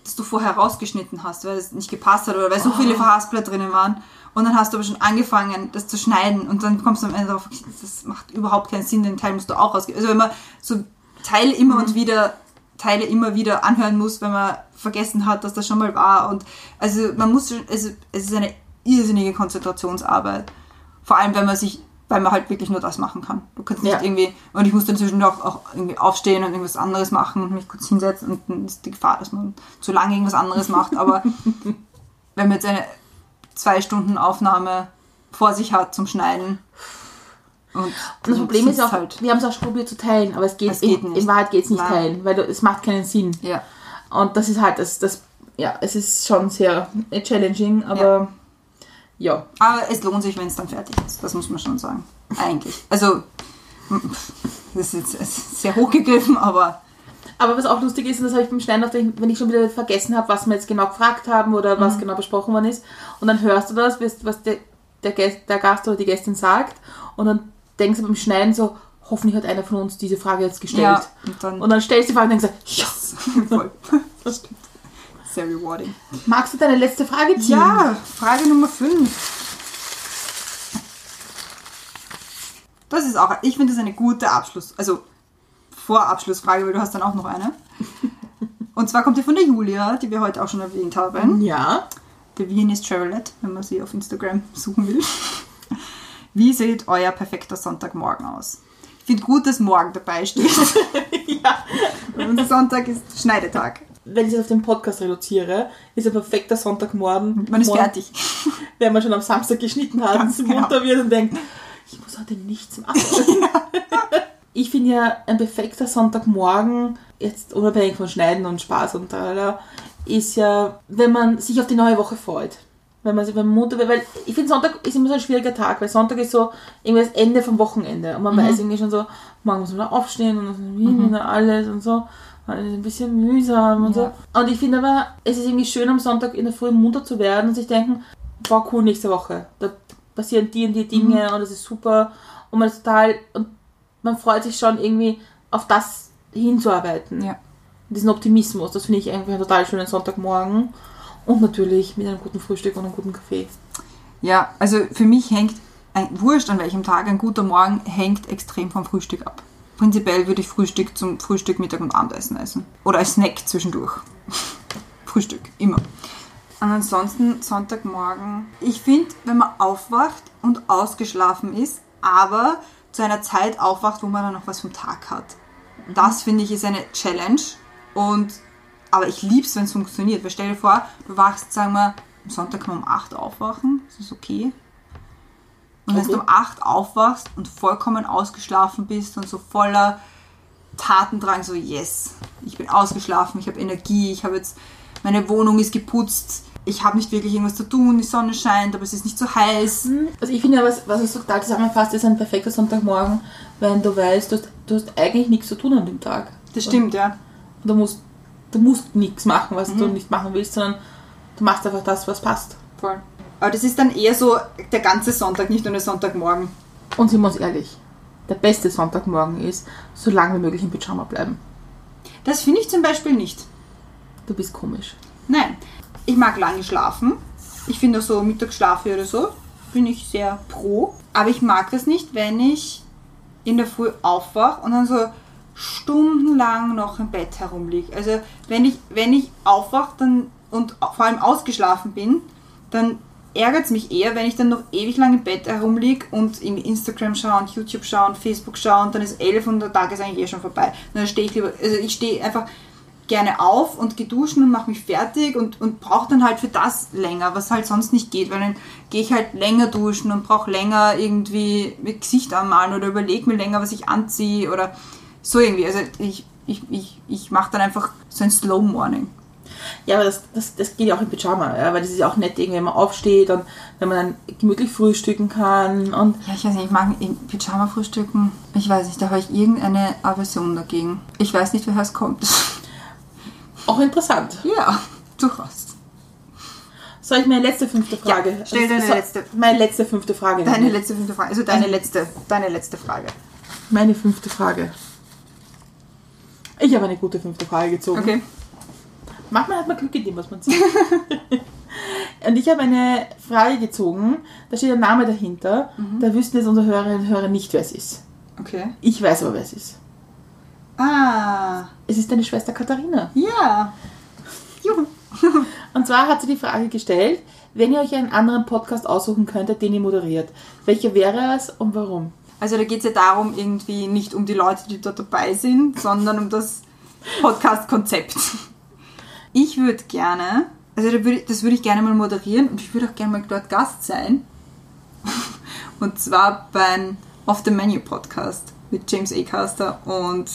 das du vorher rausgeschnitten hast, weil es nicht gepasst hat oder weil so viele Verhaspler drinnen waren. Und dann hast du aber schon angefangen, das zu schneiden und dann kommst du am Ende drauf, das macht überhaupt keinen Sinn, den Teil musst du auch rausgeben. Also wenn man so Teile immer und wieder, Teile immer wieder anhören muss, wenn man vergessen hat, dass das schon mal war. Und also man muss schon, also es ist eine irrsinnige Konzentrationsarbeit. Vor allem, wenn man sich, weil man halt wirklich nur das machen kann. Du kannst nicht Ja. irgendwie, und ich muss dann zwischendurch auch, auch irgendwie aufstehen und irgendwas anderes machen und mich kurz hinsetzen und dann ist die Gefahr, dass man zu lange irgendwas anderes macht. Aber wenn man jetzt eine zwei Stunden Aufnahme vor sich hat zum Schneiden. Und, Und das Problem ist auch, halt. wir haben es auch schon probiert zu teilen, aber es geht, Es geht in, nicht. in Wahrheit geht es nicht Nein. teilen, weil du, es macht keinen Sinn. Ja. Und das ist halt das, das ja, es ist schon sehr challenging, aber ja. Aber es lohnt sich, wenn es dann fertig ist. Das muss man schon sagen. Eigentlich. Also, das ist jetzt sehr hochgegriffen, aber Aber was auch lustig ist, und das habe ich beim Schneiden auch, wenn ich schon wieder vergessen habe, was wir jetzt genau gefragt haben oder was Mhm. genau besprochen worden ist, und dann hörst du das, was der, der, Gast, der Gast oder die Gästin sagt, und dann denkst du beim Schneiden so, hoffentlich hat einer von uns diese Frage jetzt gestellt. ja. Und dann. Und dann stellst du die Frage und denkst, ja, voll. Das stimmt. Sehr rewarding. magst du deine letzte Frage ziehen? Ja, Frage Nummer 5. Das ist auch, ich finde das eine gute Abschluss, also Vorabschlussfrage, weil du hast dann auch noch eine. Und zwar kommt die von der Julia, die wir heute auch schon erwähnt haben. Ja. The Viennese Travelet, wenn man sie auf Instagram suchen will. Wie sieht euer perfekter Sonntagmorgen aus? Ich finde gut, dass morgen dabei steht. ja. Und Sonntag ist Schneidetag. Wenn ich es auf den Podcast reduziere, ist ein perfekter Sonntagmorgen. Man ist morgen, fertig. Wenn man schon am Samstag geschnitten hat, Ganz und genau. munter wird und denkt, ich muss heute nichts machen. ich finde ja, ein perfekter Sonntagmorgen, jetzt unabhängig von Schneiden und Spaß und tralala, ist ja, wenn man sich auf die neue Woche freut. Wenn man sich beim Montag, weil ich finde Sonntag ist immer so ein schwieriger Tag, weil Sonntag ist so irgendwie das Ende vom Wochenende und man weiß irgendwie schon so, morgen muss man aufstehen und mhm. alles und so. Ist ein bisschen mühsam und Ja. so. Und ich finde aber, es ist irgendwie schön am Sonntag in der Früh munter zu werden und sich denken, boah cool, nächste Woche. Da passieren die und die Dinge und das ist super und man ist total und man freut sich schon irgendwie auf das hinzuarbeiten. Ja. Diesen Optimismus, das finde ich irgendwie einen total schönen Sonntagmorgen. Und natürlich mit einem guten Frühstück und einem guten Kaffee. Ja, also für mich hängt, ein, wurscht an welchem Tag, ein guter Morgen hängt extrem vom Frühstück ab. Prinzipiell würde ich Frühstück zum Frühstück, Mittag und Abendessen essen. Oder als Snack zwischendurch. Frühstück, immer. Und ansonsten Sonntagmorgen. Ich finde, wenn man aufwacht und ausgeschlafen ist, aber zu einer Zeit aufwacht, wo man dann noch was vom Tag hat. Das finde ich ist eine Challenge. Und, aber ich liebe es, wenn es funktioniert. Weil stell dir vor, du wachst, sagen wir, am Sonntag kann man um 8 aufwachen. Das ist okay. Und wenn Okay. du um 8 aufwachst und vollkommen ausgeschlafen bist und so voller Tatendrang, so yes, ich bin ausgeschlafen, ich habe Energie, ich habe jetzt, meine Wohnung ist geputzt, ich habe nicht wirklich irgendwas zu tun, die Sonne scheint, aber es ist nicht so heiß. Also ich finde ja, was, was es total zusammenfasst, ist ein perfekter Sonntagmorgen, wenn du weißt, du hast, du hast eigentlich nichts zu tun an dem Tag. Das stimmt, ja. Und du musst, du musst nichts machen, was du nicht machen willst, sondern du machst einfach das, was passt. Voll. Aber das ist dann eher so der ganze Sonntag, nicht nur der Sonntagmorgen. Und sind wir uns ehrlich, der beste Sonntagmorgen ist, so lange wie möglich im Pyjama bleiben. Das finde ich zum Beispiel nicht. Du bist komisch. Nein, ich mag lange schlafen. Ich finde auch so Mittagsschlafe oder so, bin ich sehr pro. Aber ich mag das nicht, wenn ich in der Früh aufwache und dann so stundenlang noch im Bett herumliege. Also wenn ich, wenn ich aufwache dann, und vor allem ausgeschlafen bin, dann ärgert es mich eher, wenn ich dann noch ewig lang im Bett herumliege und in Instagram schaue und YouTube schaue und Facebook schaue und dann ist 11 und der Tag ist eigentlich eh schon vorbei. Dann stehe ich lieber, also ich stehe einfach gerne auf und gehe duschen und mache mich fertig und, und brauche dann halt für das länger, was halt sonst nicht geht, weil dann gehe ich halt länger duschen und brauche länger irgendwie mit Gesicht anmalen oder überlege mir länger, was ich anziehe oder so irgendwie. Also ich, ich, ich, ich mache dann einfach so ein Slow Morning. Ja, aber das, das, das geht ja auch im Pyjama, ja, weil das ist ja auch nett, irgendwie, wenn man aufsteht und wenn man dann gemütlich frühstücken kann und Ja, ich weiß nicht, ich mag im Pyjama frühstücken. Ich weiß nicht, da habe ich irgendeine Aversion dagegen. Ich weiß nicht, woher es kommt. auch interessant. ja, durchaus. Soll ich meine letzte fünfte Frage? Ja, stell deine so, letzte. Meine letzte fünfte Frage. Deine nehmen. letzte fünfte Frage. Also deine letzte, deine letzte Frage. Meine fünfte Frage. Ich habe eine gute fünfte Frage gezogen. Okay. Manchmal hat man Glück in dem, was man sieht. und ich habe eine Frage gezogen, da steht ein Name dahinter. Da wüssten jetzt unsere Hörerinnen und Hörer nicht, wer es ist. Okay. Ich weiß aber, wer es ist. Ah, Es ist deine Schwester Katharina. ja. Juhu. Und zwar hat sie die Frage gestellt, wenn ihr euch einen anderen Podcast aussuchen könntet, den ihr moderiert, welcher wäre es und warum? Also da geht es ja darum, irgendwie nicht um die Leute, die dort dabei sind, sondern um das Podcast-Konzept. Ich würde gerne, also da würd, das würde ich gerne mal moderieren und ich würde auch gerne mal dort Gast sein. Und zwar beim Off the Menu Podcast mit James Acaster und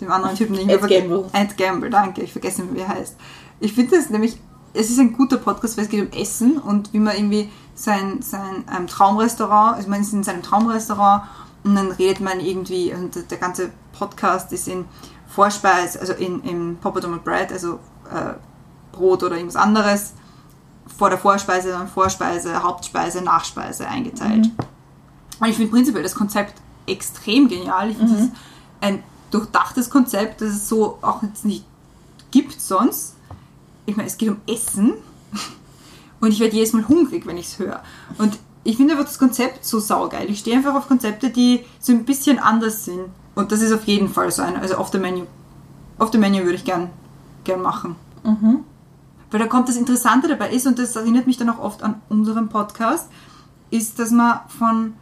dem anderen Typen, den ich Ed Gamble. Ed Gamble, danke, ich vergesse nicht, wie er heißt. Ich finde das nämlich, es ist ein guter Podcast, weil es geht um Essen und wie man irgendwie sein, sein ähm, Traumrestaurant, also man ist in seinem Traumrestaurant und dann redet man irgendwie, und der- ganze Podcast ist in Vorspeise, also in, in Poppadom and Bread, also äh, Brot oder irgendwas anderes, vor der Vorspeise, dann Vorspeise, Hauptspeise, Nachspeise eingeteilt. Und ich finde prinzipiell das Konzept extrem genial. Ich finde es ist ein durchdachtes Konzept, das es so auch jetzt nicht gibt sonst. Ich meine, es geht um Essen und ich werde jedes Mal hungrig, wenn ich es höre. Und ich finde einfach das Konzept so saugeil. Ich stehe einfach auf Konzepte, die so ein bisschen anders sind. Und das ist auf jeden Fall so ein, also auf der Menü. Auf der Menü würde ich gern, gern machen. Weil da kommt das Interessante dabei ist, und das erinnert mich dann auch oft an unseren Podcast, ist, dass man von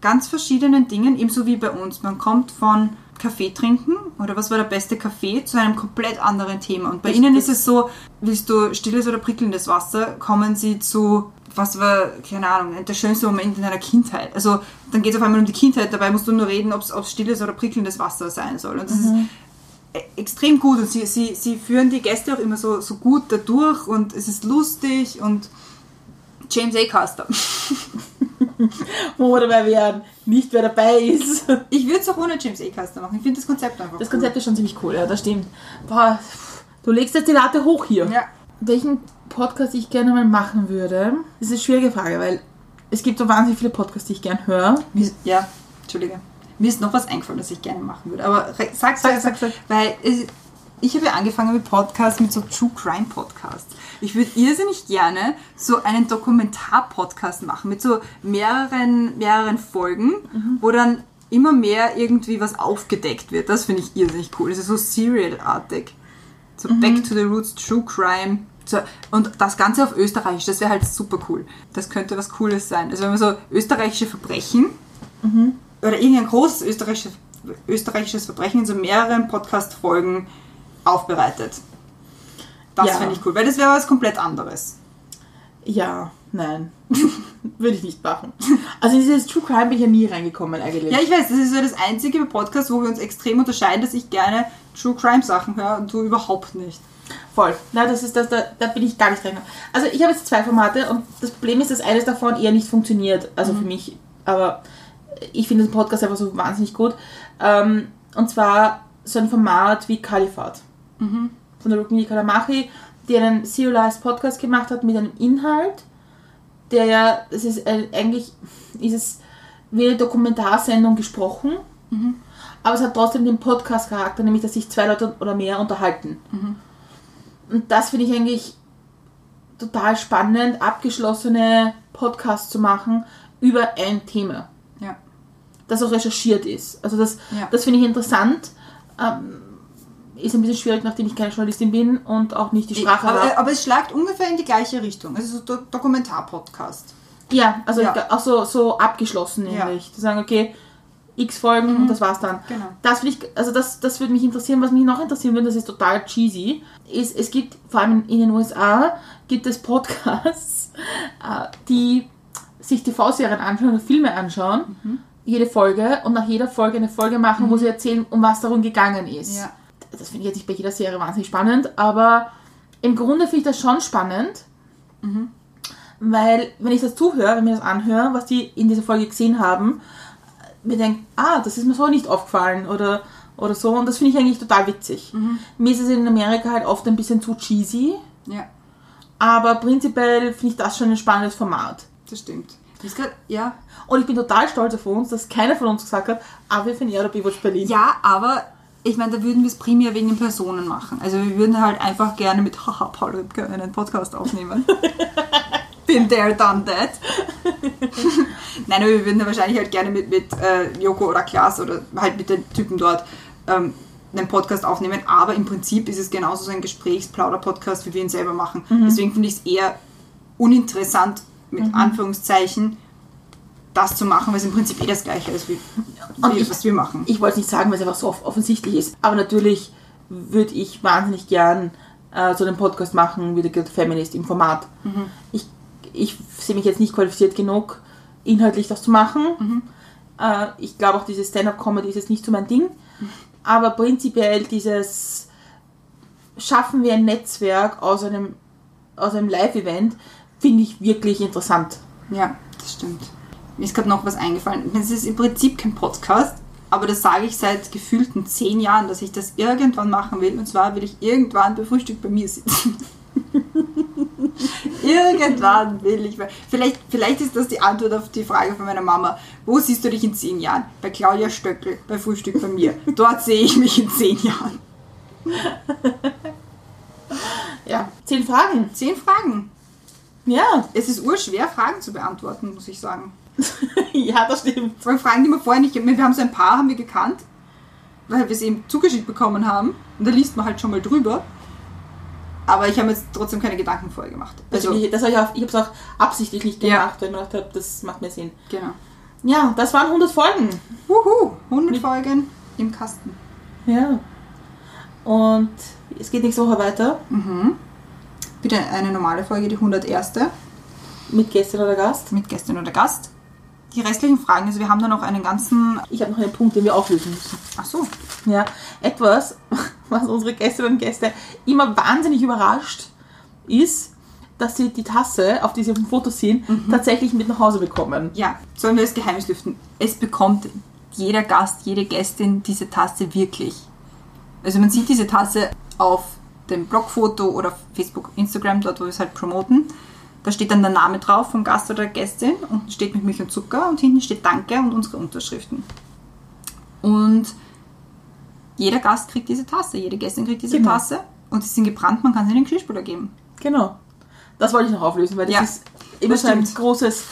ganz verschiedenen Dingen, ebenso wie bei uns, man kommt von Kaffee trinken oder was war der beste Kaffee zu einem komplett anderen Thema. Und bei Das- Ihnen ist es so, willst du stilles oder prickelndes Wasser, kommen Sie zu, was war, keine Ahnung, der schönste Moment in deiner Kindheit. Also dann geht es auf einmal um die Kindheit, dabei musst du nur reden, ob es stilles oder prickelndes Wasser sein soll. Und das ist e- extrem gut und sie, sie, sie führen die Gäste auch immer so, so gut dadurch und es ist lustig und James A. Custer. Wo wir dabei wären, nicht wer dabei ist. Ich würde es auch ohne James A. Custer machen. Ich finde das Konzept einfach Das cool. Konzept ist schon ziemlich cool, ja, das stimmt. Boah, du legst jetzt die Latte hoch hier. Ja. Welchen Podcast ich gerne mal machen würde, das ist eine schwierige Frage, weil es gibt so wahnsinnig viele Podcasts, die ich gerne höre. Ja, Entschuldige. Mir ist noch was eingefallen, das ich gerne machen würde. Aber re- sag, Sag, sag. Weil ich habe ja angefangen mit Podcasts, mit so True Crime Podcasts. Ich würde irrsinnig gerne so einen Dokumentar-Podcast machen mit so mehreren, mehreren Folgen, wo dann immer mehr irgendwie was aufgedeckt wird. Das finde ich irrsinnig cool. Das ist so Serial-artig. So Back to the Roots, True Crime. So, und das Ganze auf Österreichisch, das wäre halt super cool. Das könnte was Cooles sein. Also wenn man so österreichische Verbrechen oder irgendein großes österreichisches, österreichisches Verbrechen in so mehreren Podcast-Folgen aufbereitet. Das Ja. finde ich cool, weil das wäre was komplett anderes. Ja, nein. würde ich nicht machen. Also in dieses True Crime bin ich ja nie reingekommen eigentlich. Ja, ich weiß, das ist so das einzige Podcast, wo wir uns extrem unterscheiden, dass ich gerne True Crime Sachen höre und du überhaupt nicht. Voll. Na, das ist das, da, da bin ich gar nicht drin. Also ich habe jetzt zwei Formate und das Problem ist, dass eines davon eher nicht funktioniert. Also für mich. Aber ich finde den Podcast einfach so wahnsinnig gut. Ähm, und zwar so ein Format wie Kalifat. Von der Rukmini Kalamachi, die einen Serialized Podcast gemacht hat mit einem Inhalt, der ja, es ist äh, eigentlich, ist es wie eine Dokumentarsendung gesprochen, aber es hat trotzdem den Podcast-Charakter, nämlich dass sich zwei Leute oder mehr unterhalten. Und das finde ich eigentlich total spannend, abgeschlossene Podcasts zu machen über ein Thema. Das auch recherchiert ist. Also das, Ja. das finde ich interessant. Ähm, ist ein bisschen schwierig, nachdem ich keine Journalistin bin und auch nicht die Sprache habe. aber, aber es schlagt ungefähr in die gleiche Richtung. Also so Do Dokumentar-Podcast. Ja, also Ja. auch so, so abgeschlossen Ja. nämlich. Zu sagen, okay, x Folgen und das war's dann. Genau. Das finde ich, also das, das würde mich interessieren. Was mich noch interessieren würde, das ist total cheesy, ist, es gibt, vor allem in den USA, gibt es Podcasts, äh, die sich TV-Serien anschauen oder Filme anschauen, Mhm. Jede Folge und nach jeder Folge eine Folge machen, wo sie erzählen, um was darum gegangen ist. Ja. Das finde ich jetzt nicht bei jeder Serie wahnsinnig spannend, aber im Grunde finde ich das schon spannend, weil wenn ich das zuhöre, wenn ich mir das anhöre, was die in dieser Folge gesehen haben, mir denke, ah, das ist mir so nicht aufgefallen oder, oder so und das finde ich eigentlich total witzig. Mir ist es in Amerika halt oft ein bisschen zu cheesy, Ja, aber prinzipiell finde ich das schon ein spannendes Format. das stimmt. Das grad, ja. Und ich bin total stolz auf uns, dass keiner von uns gesagt hat, ah, wir finden eher Baywatch Berlin. Ja, aber ich meine, da würden wir es primär wegen den Personen machen. Also wir würden halt einfach gerne mit Haha Paul Ripke einen Podcast aufnehmen. Been there, done that. Nein, aber wir würden wahrscheinlich halt gerne mit, mit äh, Joko oder Klaas oder halt mit den Typen dort ähm, einen Podcast aufnehmen. Aber im Prinzip ist es genauso so ein Gesprächsplauder-Podcast, wie wir ihn selber machen. Deswegen finde ich es eher uninteressant, mit Anführungszeichen, das zu machen, weil es im Prinzip eh das gleiche ist, wie, wie ich- was wir machen. ich wollte es nicht sagen, weil es einfach so off- offensichtlich ist. Aber natürlich würde ich wahnsinnig gern äh, so einen Podcast machen wie The Good Feminist im Format. Ich, ich sehe mich jetzt nicht qualifiziert genug, inhaltlich das zu machen. Äh, ich glaube auch, diese Stand-up-Comedy ist jetzt nicht so mein Ding. Aber prinzipiell dieses Schaffen wir ein Netzwerk aus einem, aus einem Live-Event finde ich wirklich interessant. Ja, das stimmt. Mir ist gerade noch was eingefallen. Es ist im Prinzip kein Podcast, aber das sage ich seit gefühlten zehn Jahren, dass ich das irgendwann machen will. Und zwar will ich irgendwann bei Frühstück bei mir sitzen. irgendwann will ich. Vielleicht, vielleicht ist das die Antwort auf die Frage von meiner Mama. Wo siehst du dich in zehn Jahren? Bei Claudia Stöckel, bei Frühstück bei mir. Dort sehe ich mich in zehn Jahren. Ja, zehn Fragen. Zehn Fragen. Ja, Es ist urschwer, Fragen zu beantworten, muss ich sagen. ja, das stimmt. Vor allem Fragen, die wir vorher nicht, wir haben so ein paar, haben wir gekannt, weil wir sie eben zugeschickt bekommen haben. Und da liest man halt schon mal drüber. Aber ich habe mir jetzt trotzdem keine Gedanken vorher gemacht. Also, ich, das hab ich, auch, ich habe es auch absichtlich nicht Ja. gemacht, weil ich mir gedacht habe, das macht mehr Sinn. genau. Ja, das waren 100 Folgen. Wuhu, 100 Folgen im Kasten. Ja. Und es geht nächste Woche weiter Bitte eine normale Folge, die 101. mit Gästin oder Gast. mit Gästin oder Gast. Die restlichen Fragen, also wir haben da noch einen ganzen. Ich habe noch einen Punkt, den wir auflösen müssen. Ach so. Ja, etwas, was unsere Gästinnen und Gäste immer wahnsinnig überrascht, ist, dass sie die Tasse, auf die sie auf dem Foto sind, tatsächlich mit nach Hause bekommen. Ja, sollen wir das Geheimnis lüften? Es bekommt jeder Gast, jede Gästin diese Tasse wirklich. Also man sieht diese Tasse auf dem Blogfoto oder Facebook, Instagram, dort wo wir es halt promoten. Da steht dann der Name drauf vom Gast oder der Gästin und steht mit Milch und Zucker und hinten steht Danke und unsere Unterschriften. Und jeder Gast kriegt diese Tasse, jede Gästin kriegt diese Genau. Tasse und sie sind gebrannt, man kann sie in den Geschirrspüler geben. Genau. Das wollte ich noch auflösen, weil das Ja, ist immer so ein großes.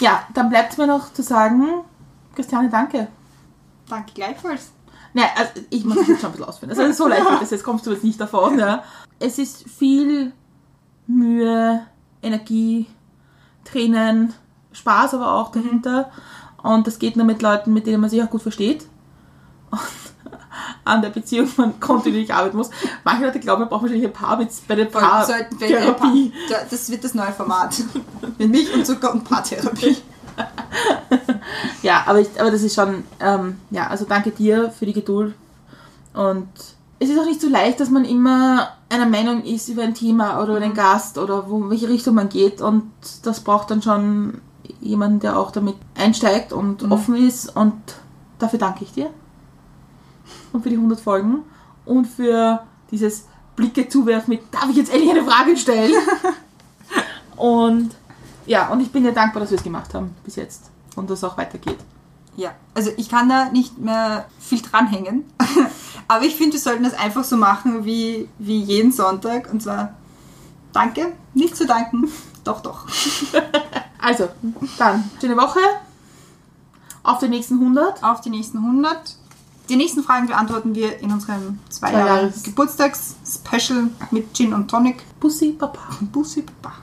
Ja, dann bleibt mir noch zu sagen, Christiane, danke. Danke gleichfalls. Nein, also ich muss das jetzt schon ein bisschen ausführen. Also so leicht wird das, jetzt kommst du jetzt nicht davon. Ja. Es ist viel Mühe, Energie, Tränen, Spaß aber auch dahinter. Und das geht nur mit Leuten, mit denen man sich auch gut versteht. Und an der Beziehung man kontinuierlich arbeiten muss. Manche Leute glauben, man braucht wahrscheinlich ein Paar mit, bei der ein Paartherapie. Da- Das wird das neue Format. Mit Milch und Zucker und Paartherapie. Ja, aber, ich, aber das ist schon, ähm, ja, also danke dir für die Geduld. Und es ist auch nicht so leicht, dass man immer einer Meinung ist über ein Thema oder über den Gast oder wo, in welche Richtung man geht. Und das braucht dann schon jemanden, der auch damit einsteigt und offen ist. Und dafür danke ich dir. Und für die 100 Folgen. Und für dieses Blicke zuwerfen mit, darf ich jetzt endlich eine Frage stellen? und ja, und ich bin dir dankbar, dass wir es gemacht haben bis jetzt. Und das auch weitergeht. Ja, also ich kann da nicht mehr viel dranhängen. Aber ich finde, wir sollten das einfach so machen wie, wie jeden Sonntag. Und zwar, danke, nicht zu danken. Doch, doch. Also, dann, schöne Woche. Auf die nächsten 100. Auf die nächsten 100. Die nächsten Fragen beantworten wir in unserem zwei Jahre Geburtstags-Special mit Gin und Tonic. Bussi, Papa. Bussi Baba.